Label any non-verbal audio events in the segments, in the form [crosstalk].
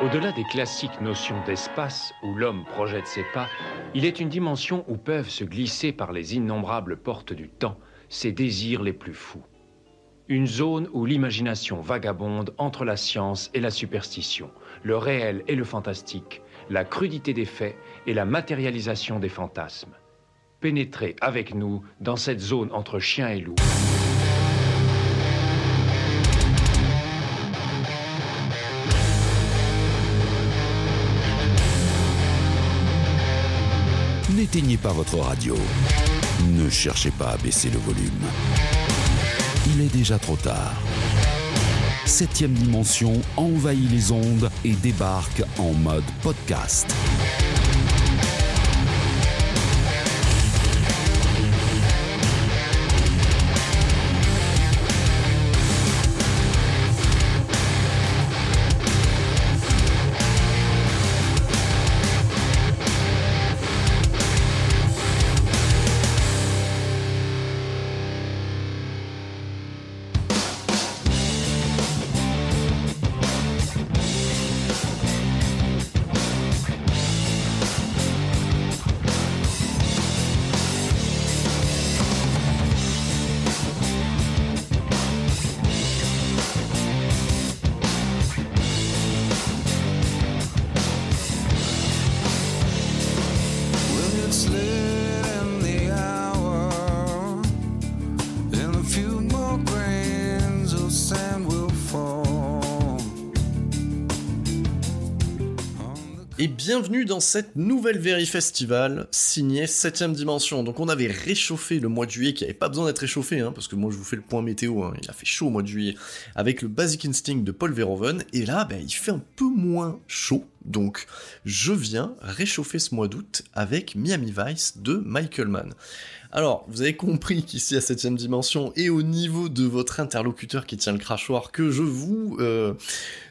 Au-delà des classiques notions d'espace où l'homme projette ses pas, il est une dimension où peuvent se glisser par les innombrables portes du temps ses désirs les plus fous. Une zone où l'imagination vagabonde entre la science et la superstition, le réel et le fantastique, la crudité des faits et la matérialisation des fantasmes. Pénétrez avec nous dans cette zone entre chien et loup. N'éteignez pas votre radio. Ne cherchez pas à baisser le volume. Il est déjà trop tard. Septième dimension envahit les ondes et débarque en mode podcast. Et bienvenue dans cette nouvelle Very Festival signée 7ème dimension. Donc on avait réchauffé le mois de juillet qui avait pas besoin d'être réchauffé, hein, parce que moi je vous fais le point météo, hein, il a fait chaud au mois de juillet, avec le Basic Instinct de Paul Verhoeven, et là ben, il fait un peu moins chaud, donc je viens réchauffer ce mois d'août avec Miami Vice de Michael Mann. Alors, vous avez compris qu'ici à 7ème dimension et au niveau de votre interlocuteur qui tient le crachoir, que je vous, euh,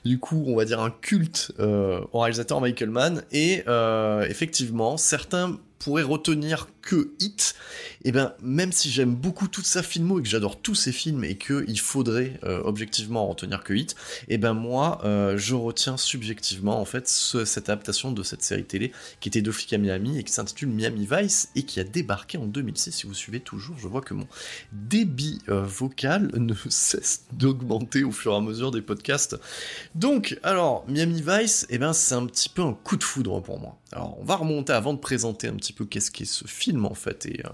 du coup, on va dire un culte euh, au réalisateur Michael Mann, et euh, effectivement, certains pourraient retenir que Hit, et ben même si j'aime beaucoup toute sa filmo et que j'adore tous ses films et que il faudrait euh, objectivement en retenir que Hit, et ben moi euh, je retiens subjectivement en fait ce- cette adaptation de cette série télé qui était Deux flics à Miami et qui s'intitule Miami Vice et qui a débarqué en 2006. Si vous suivez toujours, je vois que mon débit euh, vocal [laughs] ne cesse d'augmenter au fur et à mesure des podcasts. Donc, alors, Miami Vice, eh ben, c'est un petit peu un coup de foudre pour moi. Alors, on va remonter avant de présenter un petit peu qu'est-ce qu'est ce film, en fait, et, euh,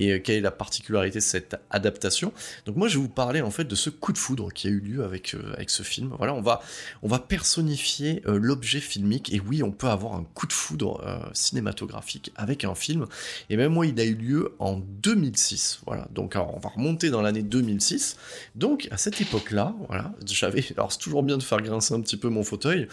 euh, quelle est la particularité de cette adaptation. Donc, moi, je vais vous parler, en fait, de ce coup de foudre qui a eu lieu avec, euh, avec ce film. Voilà, on va, on va personnifier l'objet filmique, et oui, on peut avoir un coup de foudre cinématographique avec un film, et même moi, il a eu lieu en 2006. Voilà, donc on va remonter dans l'année 2006. Donc, à cette époque-là, voilà, j'avais. Alors, c'est toujours bien de faire grincer un petit peu mon fauteuil.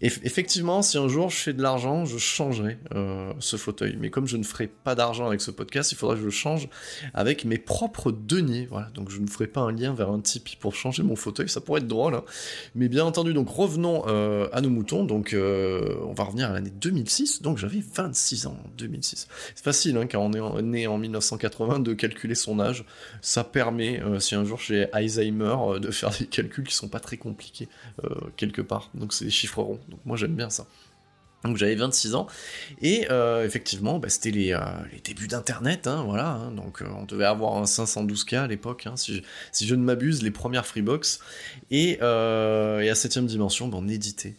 Et effectivement, si un jour je fais de l'argent, je changerai euh, ce fauteuil. Mais comme je ne ferai pas d'argent avec ce podcast, il faudra que je le change avec mes propres deniers. Voilà, donc je ne ferai pas un lien vers un Tipeee pour changer mon fauteuil. Ça pourrait être drôle. hein. Mais bien entendu, donc revenons euh, à nos moutons. Donc, euh, on va revenir à l'année 2006. Donc, j'avais 26 ans en 2006. C'est facile, hein, quand on est né en 1980, de calculer son âge. Ça permet, si un jour j'ai Alzheimer, de faire des calculs qui sont pas très compliqués quelque part. Donc c'est des chiffres ronds. Donc moi j'aime bien ça. Donc j'avais 26 ans et euh, effectivement bah, c'était les, euh, les débuts d'internet, hein, voilà. hein. donc euh, on devait avoir un 512K à l'époque, hein, si, si je ne m'abuse, les premières Freebox. Et, et à 7ème dimension, bah, on éditait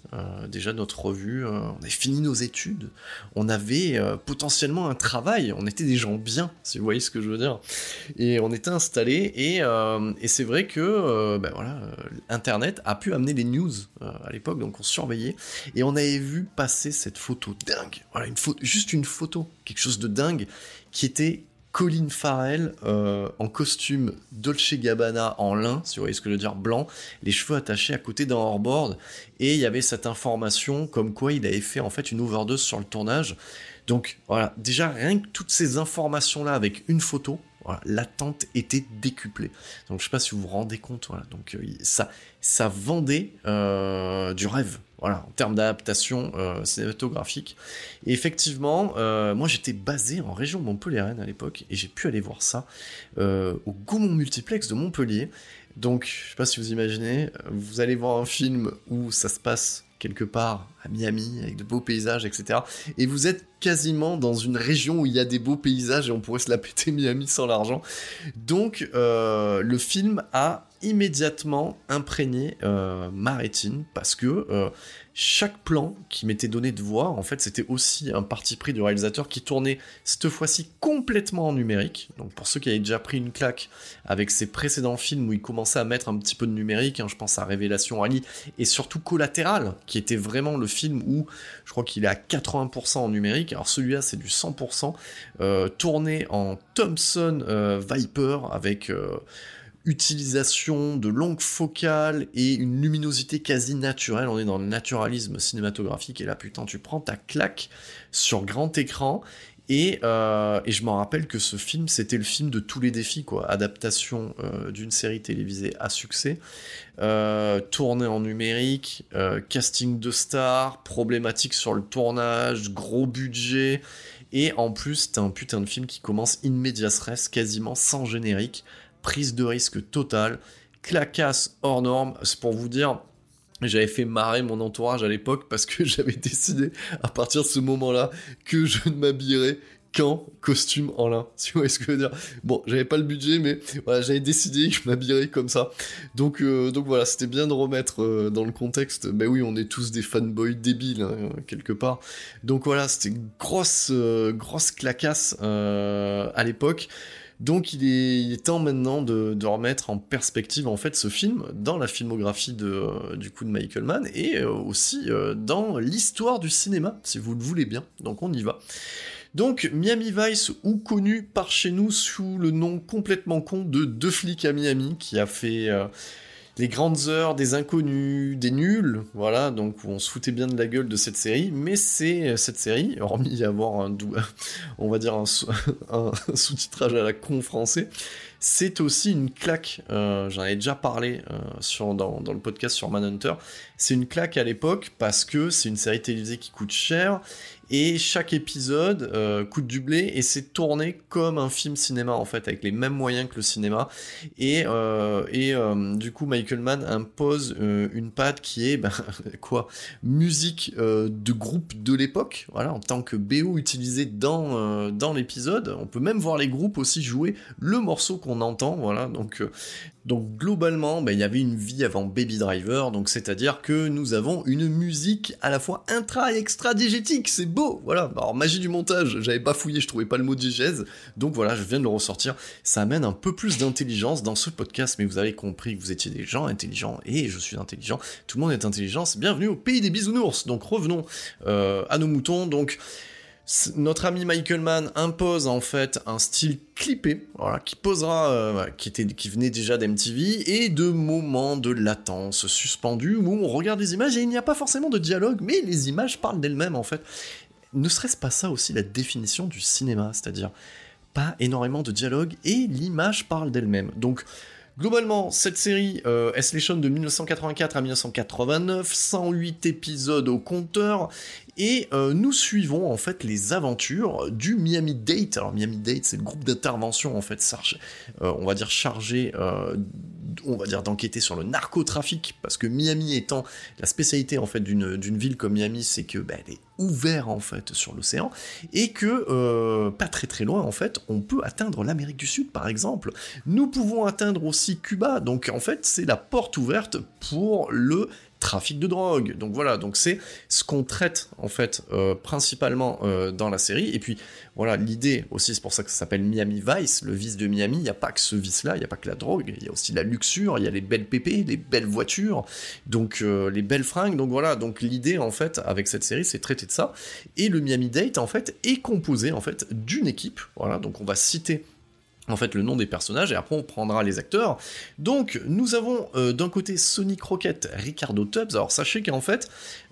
déjà notre revue, on avait fini nos études, on avait potentiellement un travail, on était des gens bien, si vous voyez ce que je veux dire. Et on était installés et, et c'est vrai que ben voilà, Internet a pu amener les news à l'époque, donc on surveillait et on avait vu passer cette photo dingue, voilà une juste une photo, quelque chose de dingue, qui était Colin Farrell euh, en costume Dolce Gabbana en lin, si vous voyez ce que je veux dire, blanc, les cheveux attachés à côté d'un hors-board, et il y avait cette information comme quoi il avait fait en fait une overdose sur le tournage. Donc voilà, déjà rien que toutes ces informations-là avec une photo, l'attente était décuplée. Donc je sais pas si vous vous rendez compte, voilà. Donc euh, ça, ça vendait euh, du rêve, voilà, en termes d'adaptation euh, cinématographique. Et effectivement, euh, moi j'étais basé en région montpelliéraine à l'époque et j'ai pu aller voir ça euh, au Gaumont Multiplex de Montpellier. Donc je sais pas si vous imaginez, vous allez voir un film où ça se passe quelque part à Miami avec de beaux paysages, etc. Et vous êtes quasiment dans une région où il y a des beaux paysages et on pourrait se la péter Miami sans l'argent. Donc le film a immédiatement imprégné euh, ma rétine parce que euh, chaque plan qui m'était donné de voir, en fait, c'était aussi un parti pris du réalisateur qui tournait cette fois-ci complètement en numérique. Donc pour ceux qui avaient déjà pris une claque avec ses précédents films où il commençait à mettre un petit peu de numérique, hein, je pense à Révélation Ali et surtout Collatéral, qui était vraiment le film où je crois qu'il est à 80% en numérique. Alors celui-là, c'est du 100% euh, tourné en Thomson euh, Viper avec utilisation de longues focales et une luminosité quasi naturelle. On est dans le naturalisme cinématographique et là, putain, tu prends ta claque sur grand écran. Et, euh, et je m'en rappelle que ce film, c'était le film de tous les défis, quoi. Adaptation euh, d'une série télévisée à succès, euh, tourné en numérique, casting de stars, problématique sur le tournage, gros budget, et en plus, c'est un putain de film qui commence in quasiment sans générique, prise de risque totale, clacasse hors norme, c'est pour vous dire, j'avais fait marrer mon entourage à l'époque parce que [laughs] j'avais décidé à partir de ce moment-là que je ne m'habillerais qu'en costume en lin. Si vous voyez ce que je veux dire? Bon, j'avais pas le budget, mais voilà, j'avais décidé que je m'habillerais comme ça. Donc, euh, donc voilà, c'était bien de remettre euh, dans le contexte. Ben oui, on est tous des fanboys débiles hein, quelque part. Donc voilà, c'était grosse, euh, grosse clacasse euh, à l'époque. Donc il est, temps maintenant de, de, remettre en perspective en fait ce film dans la filmographie de, euh, du coup de Michael Mann et euh, aussi euh, dans l'histoire du cinéma, si vous le voulez bien. Donc on y va. Donc Miami Vice, ou connu par chez nous sous le nom complètement con de Deux flics à Miami, qui a fait les grandes heures des inconnus, des nuls, voilà, donc on se foutait bien de la gueule de cette série, mais c'est cette série, [laughs] hormis avoir un, [laughs] on va dire [laughs] un, sous-titrage à la con français, c'est aussi une claque, euh, j'en avais déjà parlé euh, dans, le podcast sur Manhunter, c'est une claque à l'époque parce que c'est une série télévisée qui coûte cher et chaque épisode euh, coûte du blé et c'est tourné comme un film cinéma en fait avec les mêmes moyens que le cinéma. Et, euh, et euh, du coup Michael Mann impose une patte qui est ben, [laughs] quoi musique de groupe de l'époque. Voilà en tant que BO utilisé dans dans l'épisode. On peut même voir les groupes aussi jouer le morceau qu'on entend. Voilà donc donc globalement, bah, il y avait une vie avant Baby Driver, donc c'est-à-dire que nous avons une musique à la fois intra et extra diégétique, c'est beau, voilà. Alors magie du montage, j'avais pas fouillé, je trouvais pas le mot diégèse, donc voilà, je viens de le ressortir. Ça amène un peu plus d'intelligence dans ce podcast, mais vous avez compris que vous étiez des gens intelligents et je suis intelligent. Tout le monde est intelligent. Bienvenue au pays des bisounours. Donc revenons euh, à nos moutons. Donc notre ami Michael Mann impose en fait un style clippé, qui posera, euh, venait déjà d'MTV, et de moments de latence suspendus où on regarde les images et il n'y a pas forcément de dialogue, mais les images parlent d'elles-mêmes en fait. Ne serait-ce pas ça aussi la définition du cinéma, c'est-à-dire pas énormément de dialogue et l'image parle d'elle-même. Donc Globalement, cette série euh, Escalation de 1984 à 1989, 108 épisodes au compteur, et euh, nous suivons en fait les aventures du Miami Date. Alors Miami Date, c'est le groupe d'intervention en fait, euh, on va dire chargé, euh, on va dire d'enquêter sur le narcotrafic, parce que Miami étant la spécialité en fait d'une ville comme Miami, c'est que bah, elle est ouverte en fait sur l'océan et que pas très très loin en fait, on peut atteindre l'Amérique du Sud par exemple. Nous pouvons atteindre aussi Cuba, donc en fait c'est la porte ouverte pour le trafic de drogue. Donc voilà, donc c'est ce qu'on traite en fait euh, principalement euh, dans la série. Et puis voilà, l'idée aussi, c'est pour ça que ça s'appelle Miami Vice, le vice de Miami. Il n'y a pas que ce vice-là, il n'y a pas que la drogue, il y a aussi la luxure, il y a les belles pépées, les belles voitures, donc euh, les belles fringues. Donc voilà, donc l'idée en fait avec cette série, c'est traiter de ça. Et le Miami Date en fait est composé en fait d'une équipe. Voilà, donc on va citer en fait le nom des personnages et après on prendra les acteurs. Donc nous avons euh, d'un côté Sonic Rocket, Ricardo Tubbs. Alors sachez qu'en fait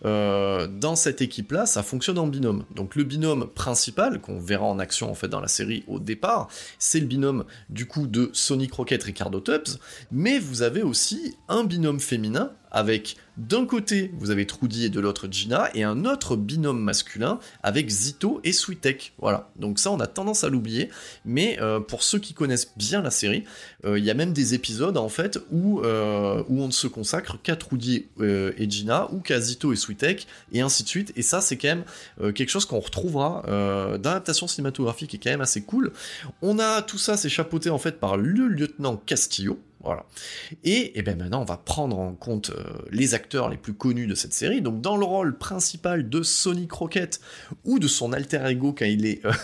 euh, dans cette équipe là ça fonctionne en binôme. Donc le binôme principal qu'on verra en action en fait dans la série au départ, c'est le binôme du coup de Sonic Rocket, Ricardo Tubbs. Mais vous avez aussi un binôme féminin avec d'un côté, vous avez Trudy et de l'autre Gina, et un autre binôme masculin avec Zito et Sweetek. Voilà. Donc ça, on a tendance à l'oublier, mais euh, pour ceux qui connaissent bien la série, euh, il y a même des épisodes en fait où, euh, où on ne se consacre qu'à Trudy et Gina, ou qu'à Zito et Sweetek, et ainsi de suite. Et ça, c'est quand même quelque chose qu'on retrouvera d'adaptation cinématographique et quand même assez cool. On a tout ça, c'est chapeauté en fait par le lieutenant Castillo. Et, et eh ben maintenant, on va prendre en compte euh, les acteurs les plus connus de cette série. Donc, dans le rôle principal de Sonic Rocket ou de son alter ego quand il est. Euh, [laughs]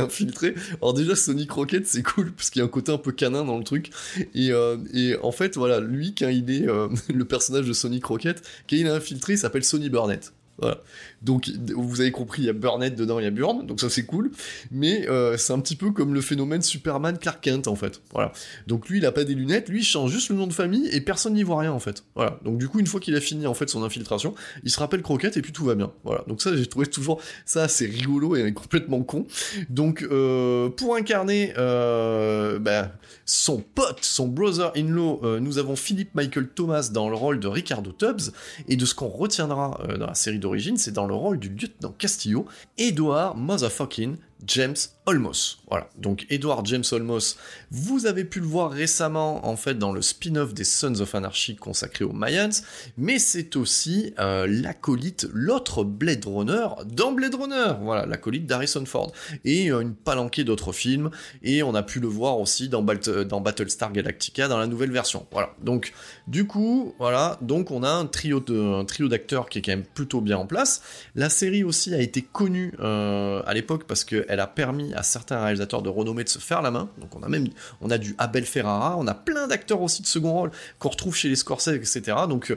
infiltré. Alors déjà Sonic Rocket c'est cool parce qu'il y a un côté un peu canin dans le truc et, euh, en fait voilà lui quand il est [laughs] le personnage de Sonic Rocket quand il est infiltré il s'appelle Sonny Burnett. Voilà. Donc vous avez compris, il y a Burnett dedans, il y a Burn, donc ça c'est cool. Mais euh, c'est un petit peu comme le phénomène Superman Clark Kent en fait. Voilà. Donc lui il a pas des lunettes, lui il change juste le nom de famille et personne n'y voit rien en fait. Voilà. Donc du coup une fois qu'il a fini en fait son infiltration, il se rappelle Croquette et puis tout va bien. Voilà. Donc ça j'ai trouvé toujours ça c'est rigolo et complètement con. Donc euh, pour incarner euh, bah, son pote, son brother-in-law, nous avons Philippe Michael Thomas dans le rôle de Ricardo Tubbs et de ce qu'on retiendra dans la série c'est dans le rôle du lieutenant Castillo, Edward Motherfucking James Olmos. Voilà, donc Edward James Olmos, vous avez pu le voir récemment en fait dans le spin-off des Sons of Anarchy consacré aux Mayans, mais c'est aussi euh, l'acolyte, l'autre Blade Runner dans Blade Runner, voilà, l'acolyte d'Harrison Ford, et euh, une palanquée d'autres films, et on a pu le voir aussi dans, dans Battlestar Galactica dans la nouvelle version. Voilà, donc du coup, voilà, donc on a un trio de, d'acteurs qui est quand même plutôt bien en place. La série aussi a été connue euh, à l'époque parce que elle a permis à certains réalisateurs de renommée de se faire la main. Donc on a même on a du Abel Ferrara, on a plein d'acteurs aussi de second rôle qu'on retrouve chez les Scorsese, etc. Donc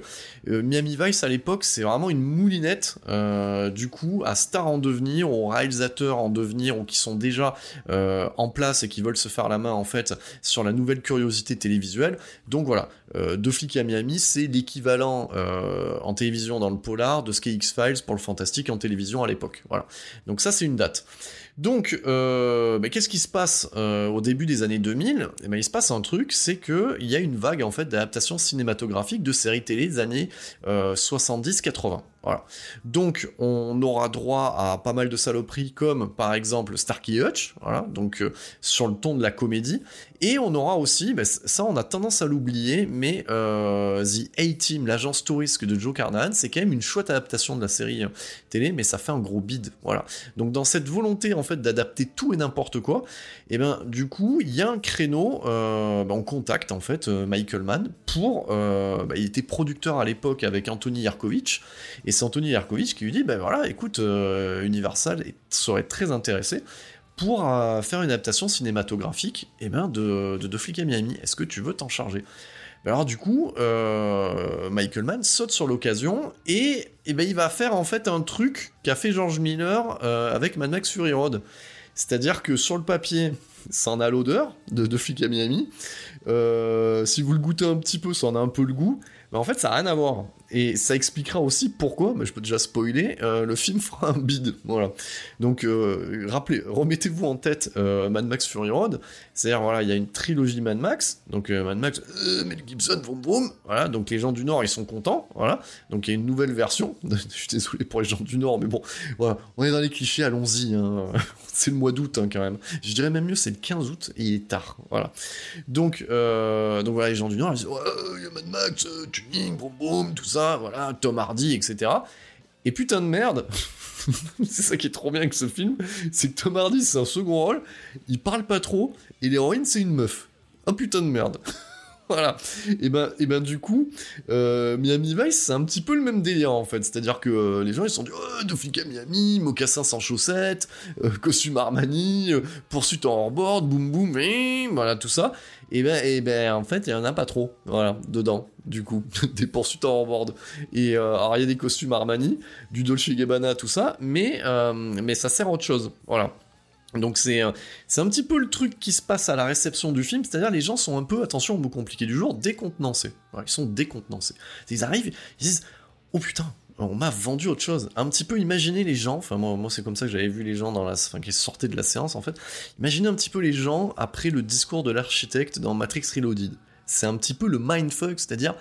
euh, Miami Vice à l'époque, c'est vraiment une moulinette euh, du coup à stars en devenir, aux réalisateurs en devenir ou qui sont déjà en place et qui veulent se faire la main en fait sur la nouvelle curiosité télévisuelle. Donc voilà, Deux à Miami, c'est l'équivalent en télévision dans le polar de ce qu'est X-Files pour le fantastique en télévision à l'époque. Voilà. Donc ça c'est une date. Donc, euh, qu'est-ce qui se passe euh, au début des années 2000 eh ben, Il se passe un truc, c'est qu'il y a une vague en fait d'adaptations cinématographiques de séries télé des années 70-80. Euh, voilà. Donc on aura droit à pas mal de saloperies comme par exemple Starkey Hutch, voilà, donc sur le ton de la comédie. Et on aura aussi, bah, ça on a tendance à l'oublier, mais The A-Team, l'agence touriste de Joe Carnahan, c'est quand même une chouette adaptation de la série télé, mais ça fait un gros bide, voilà. Donc dans cette volonté en fait d'adapter tout et n'importe quoi, et eh ben du coup il y a un créneau, euh, bah, on contacte en fait Michael Mann pour, bah, il était producteur à l'époque avec Anthony Yarkovitch, et c'est Anthony Yarkovitch qui lui dit, ben voilà, écoute, Universal serait très intéressé pour euh, faire une adaptation cinématographique eh ben, de, de, Flick à Miami. Est-ce que tu veux t'en charger? Ben alors du coup, euh, Michael Mann saute sur l'occasion et, eh ben, il va faire en fait un truc qu'a fait George Miller euh, avec Mad Max Fury Road. C'est-à-dire que sur le papier, ça en a l'odeur de, de Flick à Miami. si vous le goûtez un petit peu, ça en a un peu le goût. Mais en fait, ça n'a rien à voir. Et ça expliquera aussi pourquoi, mais je peux déjà spoiler, euh, le film [laughs] fera un bide. Voilà. Donc, euh, rappelez, remettez-vous en tête euh, Mad Max Fury Road. C'est-à-dire, voilà, il y a une trilogie Mad Max. Donc, Mad Max, Mel Gibson, boum boum. Voilà. Donc, les gens du Nord, ils sont contents. Voilà. Donc, il y a une nouvelle version. [laughs] je suis désolé pour les gens du Nord, mais bon, voilà. On est dans les clichés, allons-y. Hein. [laughs] c'est le mois d'août, hein, quand même. Je dirais même mieux, c'est le 15 août et il est tard. Donc, donc voilà, les gens du Nord, ils disent, il y a Mad Max, tuning, boum boum, tout ça voilà, Tom Hardy, etc. Et putain de merde, [laughs] c'est ça qui est trop bien avec ce film, c'est que Tom Hardy c'est un second rôle, il parle pas trop, et l'héroïne c'est une meuf. Un putain de merde. [laughs] voilà. Et ben, et ben du coup, euh, Miami Vice, c'est un petit peu le même délire en fait. C'est-à-dire que euh, les gens ils sont dit oh, de à Miami, mocassin sans chaussettes, euh, costume Armani, poursuite en hors-board, boum boum, voilà tout ça et ben, et ben en fait, il y en a pas trop, voilà, dedans, du coup, [laughs] des poursuites en board. Et alors, il y a des costumes Armani, du Dolce Gabbana, tout ça, mais, mais ça sert à autre chose, voilà. Donc c'est un petit peu le truc qui se passe à la réception du film, c'est-à-dire les gens sont un peu, attention au mot compliqué du jour, décontenancés. ils sont décontenancés. Ils arrivent, ils disent, oh putain, on m'a vendu autre chose. Un petit peu imaginer les gens, enfin moi, moi c'est comme ça que j'avais vu les gens dans la, enfin qui sortaient de la séance en fait. Imaginez un petit peu les gens après le discours de l'architecte dans Matrix Reloaded. C'est un petit peu le mindfuck, c'est-à-dire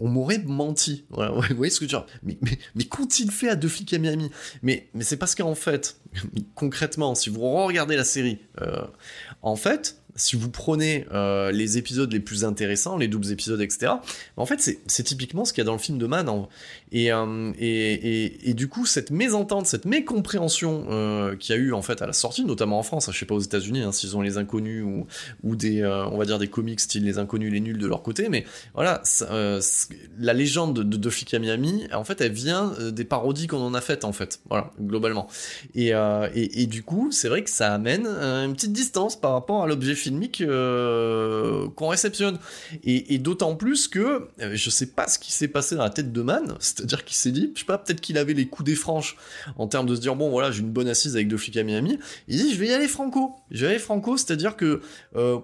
on m'aurait menti. Vous voyez ce que je veux dire? Mais, mais, mais qu'ont-ils fait à deux flics à Miami? Mais, mais c'est parce qu'en fait, [laughs] concrètement, si vous regardez la série, euh, en fait, si vous prenez euh, les épisodes les plus intéressants, les doubles épisodes, etc., en fait, c'est- typiquement ce qu'il y a dans le film de Man. en- Et, euh, et, et, et du coup, cette mésentente, cette mécompréhension euh, qu'il y a eu en fait à la sortie, notamment en France, hein, je sais pas aux États-Unis, hein, s'ils ont les inconnus ou, ou des, euh, on va dire des comics style les inconnus, les nuls de leur côté, mais voilà, la légende de, de, à Miami, en fait, elle vient des parodies qu'on en a faites, en fait, voilà, globalement. Et, et, et du coup, c'est vrai que ça amène une petite distance par rapport à l'objet euh, qu'on réceptionne. Et, d'autant plus que euh, je sais pas ce qui s'est passé dans la tête de Man, c'est-à-dire qu'il s'est dit, je sais pas, peut-être qu'il avait les coups des franches en termes de se dire, bon voilà, j'ai une bonne assise avec deux flics à Miami. Il dit, je vais y aller franco. Je vais y aller franco, c'est-à-dire que euh,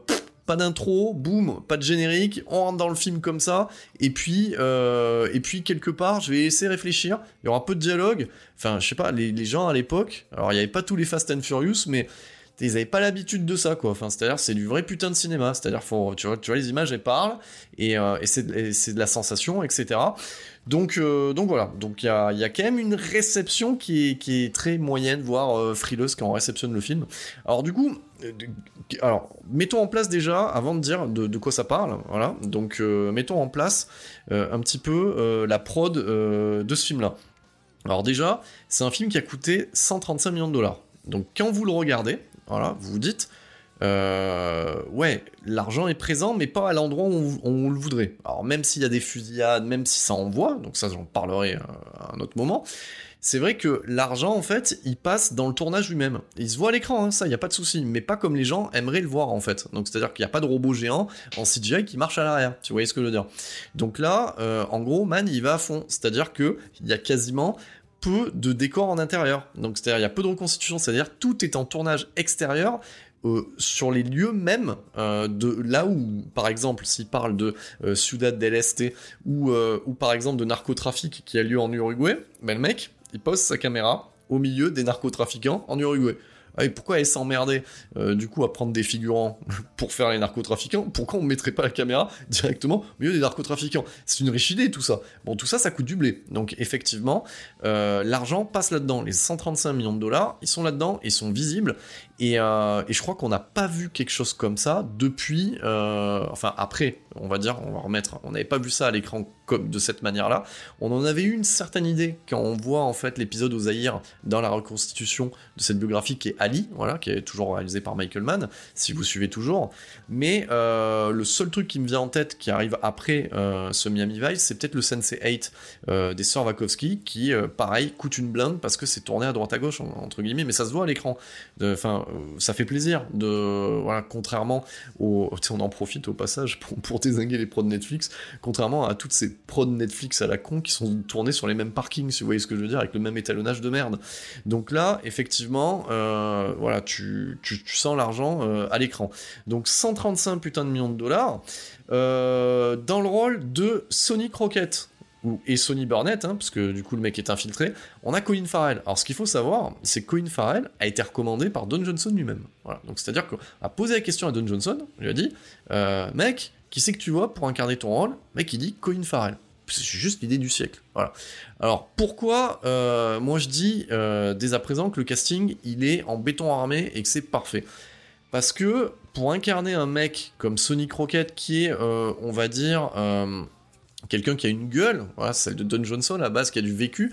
pas d'intro, boum, pas de générique, on rentre dans le film comme ça, et puis, et puis quelque part, je vais laisser réfléchir, il y aura peu de dialogue, enfin, je sais pas, les, les gens à l'époque, alors il y avait pas tous les Fast and Furious, mais ils avaient pas l'habitude de ça, quoi, enfin, c'est-à-dire, c'est du vrai putain de cinéma, c'est-à-dire, faut, tu vois, tu vois, les images, elles parlent, et, euh, et c'est de la sensation, etc. Donc, euh, donc voilà, donc il y a, y a quand même une réception qui est, qui est très moyenne, voire euh, frileuse quand on réceptionne le film. Alors du coup, alors mettons en place déjà, avant de dire de, de quoi ça parle, voilà, donc mettons en place un petit peu la prod de ce film-là. Alors déjà, c'est un film qui a coûté 135 millions de dollars. Donc quand vous le regardez, voilà, vous vous dites, euh, ouais, l'argent est présent, mais pas à l'endroit où on, le voudrait. Alors même s'il y a des fusillades, même si ça envoie, donc ça j'en parlerai à un autre moment, c'est vrai que l'argent en fait, il passe dans le tournage lui-même. Il se voit à l'écran, hein, ça, il n'y a pas de souci, mais pas comme les gens aimeraient le voir en fait. Donc c'est-à-dire qu'il n'y a pas de robot géant en CGI qui marche à l'arrière, tu voyez ce que je veux dire? Donc là, euh, en gros, Man, il va à fond, c'est-à-dire que il y a quasiment peu de décors en intérieur. Donc c'est-à-dire il y a peu de reconstitution, c'est-à-dire tout est en tournage extérieur euh, sur les lieux même euh, de là où, par exemple, s'il parle de euh, Ciudad del Este ou, euh, ou par exemple de narcotrafic qui a lieu en Uruguay, ben le mec, il pose sa caméra au milieu des narcotrafiquants en Uruguay. Ah, et pourquoi elle s'emmerdait euh, du coup à prendre des figurants [laughs] pour faire les narcotrafiquants? Pourquoi on mettrait pas la caméra directement au milieu des narcotrafiquants? C'est une riche idée tout ça. Bon, tout ça, ça coûte du blé. Donc effectivement, euh, l'argent passe là-dedans. Les 135 millions de dollars, ils sont là-dedans, ils sont visibles. Et, euh, et je crois qu'on n'a pas vu quelque chose comme ça depuis. enfin, après, on va dire, on va remettre. On n'avait pas vu ça à l'écran de cette manière-là. On en avait eu une certaine idée quand on voit en fait l'épisode au Zaïre dans la reconstitution de cette biographie qui est Ali, voilà, qui est toujours réalisée par Michael Mann, si vous suivez toujours. Mais euh, le seul truc qui me vient en tête qui arrive après euh, ce Miami Vice, c'est peut-être le Sensei 8 euh, des sœurs Wachowski qui, euh, pareil, coûte une blinde parce que c'est tourné à droite à gauche, en- entre guillemets, mais ça se voit à l'écran. De- Enfin, ça fait plaisir de. Voilà, contrairement au. on en profite au passage pour, pour désinguer les prods Netflix, contrairement à toutes ces prods Netflix à la con qui sont tournées sur les mêmes parkings, si vous voyez ce que je veux dire, avec le même étalonnage de merde. Donc là, effectivement, voilà, tu, tu, sens l'argent euh, à l'écran. Donc 135 putain de millions de dollars euh, dans le rôle de Sonny Crockett. Et Sonny Burnett, hein, parce que du coup le mec est infiltré, on a Colin Farrell. Alors ce qu'il faut savoir, c'est que Colin Farrell a été recommandé par Don Johnson lui-même. Voilà. Donc c'est-à-dire qu'on a posé la question à Don Johnson, on lui a dit, euh, mec, qui c'est que tu vois pour incarner ton rôle? Mec, il dit Colin Farrell. C'est juste l'idée du siècle. Alors pourquoi euh, moi je dis euh, dès à présent que le casting il est en béton armé et que c'est parfait? Parce que pour incarner un mec comme Sonny Crockett qui est, euh, on va dire, quelqu'un qui a une gueule, voilà, celle de Don Johnson à la base qui a du vécu.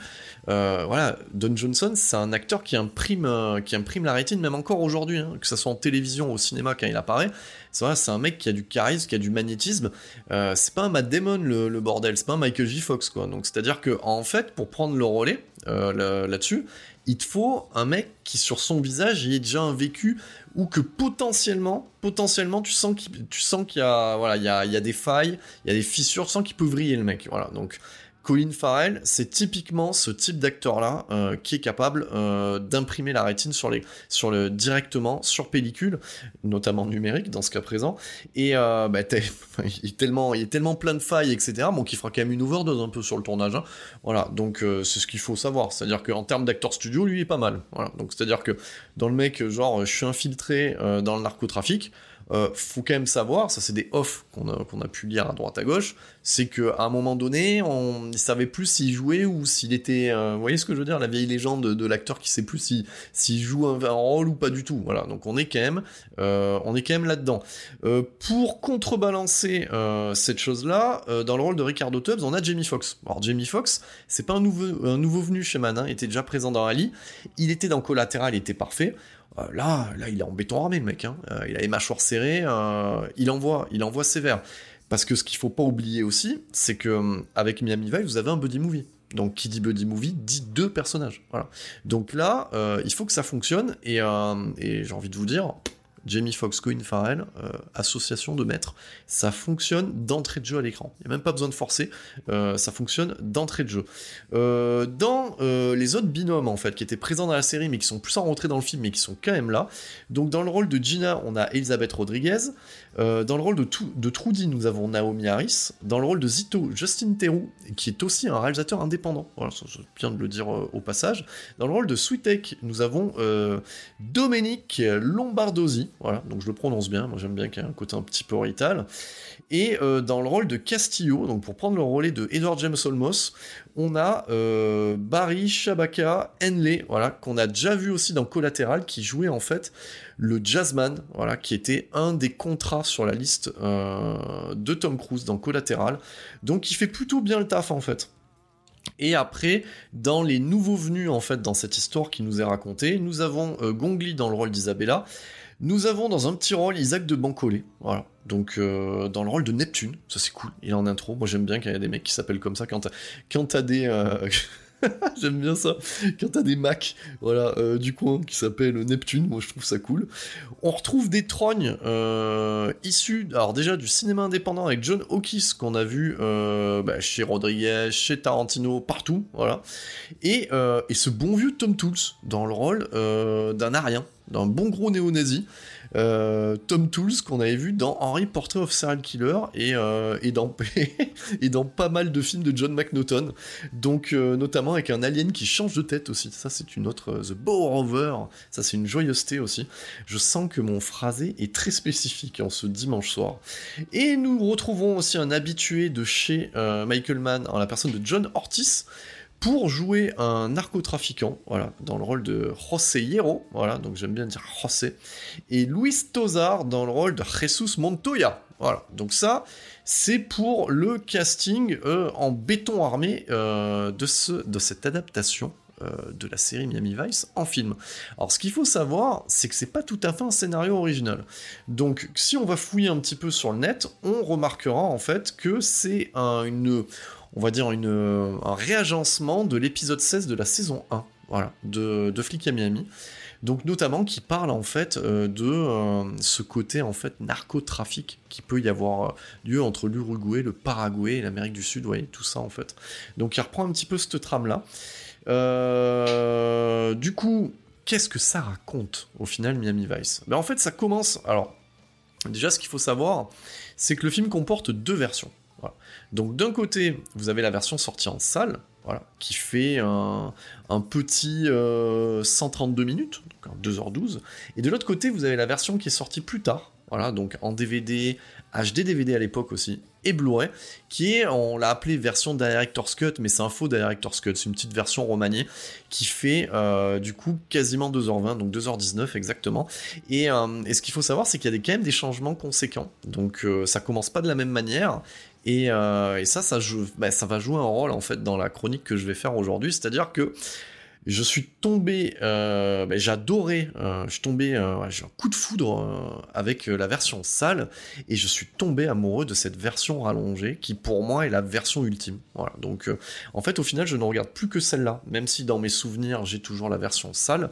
Euh, voilà, Don Johnson, c'est un acteur qui imprime, euh, la rétine, même encore aujourd'hui, hein, que ce soit en télévision ou au cinéma quand il apparaît. C'est un mec qui a du charisme, qui a du magnétisme. Euh, c'est pas un Matt Damon le, bordel, c'est pas un Michael J. Fox quoi. C'est à dire que en fait, pour prendre le relais là- là-dessus, il te faut un mec qui sur son visage il ait déjà un vécu ou que potentiellement, potentiellement tu sens qu'il, y a, voilà, y a des failles, il y a des fissures, tu sens qu'il peut vriller le mec. Voilà, donc Colin Farrell, c'est typiquement ce type d'acteur-là euh, qui est capable euh, d'imprimer la rétine directement sur pellicule, notamment numérique dans ce cas présent. Et euh, bah, [laughs] il est tellement, il est tellement plein de failles, etc. Bon, qu'il fera quand même une overdose un peu sur le tournage. hein. Voilà, donc c'est ce qu'il faut savoir. C'est-à-dire qu'en termes d'acteur studio, lui il est pas mal. C'est-à-dire que dans le mec, genre, je suis infiltré dans le narcotrafic. Euh, faut quand même savoir, ça c'est des offs qu'on a, pu lire à droite à gauche, c'est qu'à un moment donné, on ne savait plus s'il jouait ou s'il était... euh, vous voyez ce que je veux dire La vieille légende de, l'acteur qui sait plus s'il s'il joue un, rôle ou pas du tout. Voilà, donc on est quand même, euh, on est quand même là-dedans. Pour contrebalancer cette chose-là, dans le rôle de Ricardo Tubbs, on a Jamie Foxx. Alors Jamie Foxx, c'est pas un nouveau, un nouveau venu chez Manin, il était déjà présent dans Ali, il était dans Collateral, il était parfait. Euh, là, là, il est en béton armé, le mec. Hein. Euh, il a les mâchoires serrées, euh, il envoie, il envoie sévère. Parce que ce qu'il faut pas oublier aussi, c'est que avec Miami Vice, vous avez un buddy movie. Donc, qui dit buddy movie dit deux personnages. Donc là, il faut que ça fonctionne. Et j'ai envie de vous dire, Jamie Foxx, Colin Farrell, euh, association de maîtres, ça fonctionne d'entrée de jeu à l'écran. Il n'y a même pas besoin de forcer, euh, ça fonctionne d'entrée de jeu. Euh, dans les autres binômes, en fait, qui étaient présents dans la série, mais qui sont plus en retrait dans le film, mais qui sont quand même là. Donc, dans le rôle de Gina, on a Elisabeth Rodriguez. Dans le rôle de, de Trudy, nous avons Naomi Harris. Dans le rôle de Zito, Justin Theroux, qui est aussi un réalisateur indépendant. Voilà, c'est bien de le dire au passage. Dans le rôle de Sweetek, nous avons Dominique Voilà, donc je le prononce bien. Moi, j'aime bien qu'il y ait un côté un petit peu oriental. Et euh, dans le rôle de Castillo, donc pour prendre le relais de Edward James Olmos, on a euh, Barry Shabaka Henley, voilà, qu'on a déjà vu aussi dans Collateral, qui jouait en fait le Jazzman, voilà, qui était un des contrats sur la liste euh, de Tom Cruise dans Collateral. Donc il fait plutôt bien le taf en fait. Et après, dans les nouveaux venus en fait dans cette histoire qui nous est racontée, nous avons Gongli dans le rôle d'Isabella. Nous avons dans un petit rôle Isaac de Bancolé, voilà. Donc euh, dans le rôle de Neptune, ça c'est cool. Il est en intro. Moi j'aime bien quand il y a des mecs qui s'appellent comme ça quand t'as, des euh, [laughs] J'aime bien ça. Quand t'as des Macs, voilà, euh, du coin qui s'appellent Neptune, moi je trouve ça cool. On retrouve des trognes euh, issus, alors déjà du cinéma indépendant avec John Hawkes qu'on a vu euh, bah, chez Rodriguez, chez Tarantino, partout, voilà. Et, et ce bon vieux Tom Tools dans le rôle d'un arien, d'un bon gros néo-nazi. Euh, Tom Tools qu'on avait vu dans Henry Portrait of Serial Killer et, euh, et, dans, [laughs] et dans pas mal de films de John McNaughton. Donc euh, notamment avec un alien qui change de tête aussi. Ça c'est une autre The Bow Rover. Ça c'est une joyeuseté aussi. Je sens que mon phrasé est très spécifique en ce dimanche soir. Et nous retrouvons aussi un habitué de chez Michael Mann en la personne de John Ortiz pour jouer un narcotrafiquant, voilà, dans le rôle de José Hierro, voilà, donc j'aime bien dire José, et Luis Tozar dans le rôle de Jesus Montoya, voilà, donc ça, c'est pour le casting euh, en béton armé euh, de, ce, de cette adaptation euh, de la série Miami Vice en film. Alors ce qu'il faut savoir, c'est que c'est pas tout à fait un scénario original. Donc si on va fouiller un petit peu sur le net, on remarquera en fait que c'est un, une on va dire, une, un réagencement de l'épisode 16 de la saison 1, voilà, de, de Flic à Miami. Donc notamment qui parle en fait euh, de euh, ce côté en fait narcotrafic qui peut y avoir euh, lieu entre l'Uruguay, le Paraguay et l'Amérique du Sud, vous voyez, tout ça en fait. Donc il reprend un petit peu cette trame là. Euh, du coup, qu'est-ce que ça raconte au final Miami Vice? Ben, En fait ça commence, alors déjà ce qu'il faut savoir, c'est que le film comporte deux versions. Donc d'un côté, vous avez la version sortie en salle, voilà, qui fait un, petit euh, 132 minutes, donc un 2h12, et de l'autre côté, vous avez la version qui est sortie plus tard, voilà, donc en DVD, HD DVD à l'époque aussi, et Blu-ray, qui est, on l'a appelé version Director's Cut, mais c'est un faux Director's Cut, c'est une petite version remaniée qui fait euh, du coup quasiment 2h20, donc 2h19 exactement. Et, euh, et ce qu'il faut savoir, c'est qu'il y a quand même des changements conséquents, donc euh, ça commence pas de la même manière, et, euh, et, ça, bah, ça va jouer un rôle en fait dans la chronique que je vais faire aujourd'hui. C'est-à-dire que je suis tombé, euh, bah, j'adorais, euh, je suis tombé, j'ai un coup de foudre avec la version sale et je suis tombé amoureux de cette version rallongée qui pour moi est la version ultime. Donc en fait au final je ne regarde plus que celle-là, même si dans mes souvenirs j'ai toujours la version sale.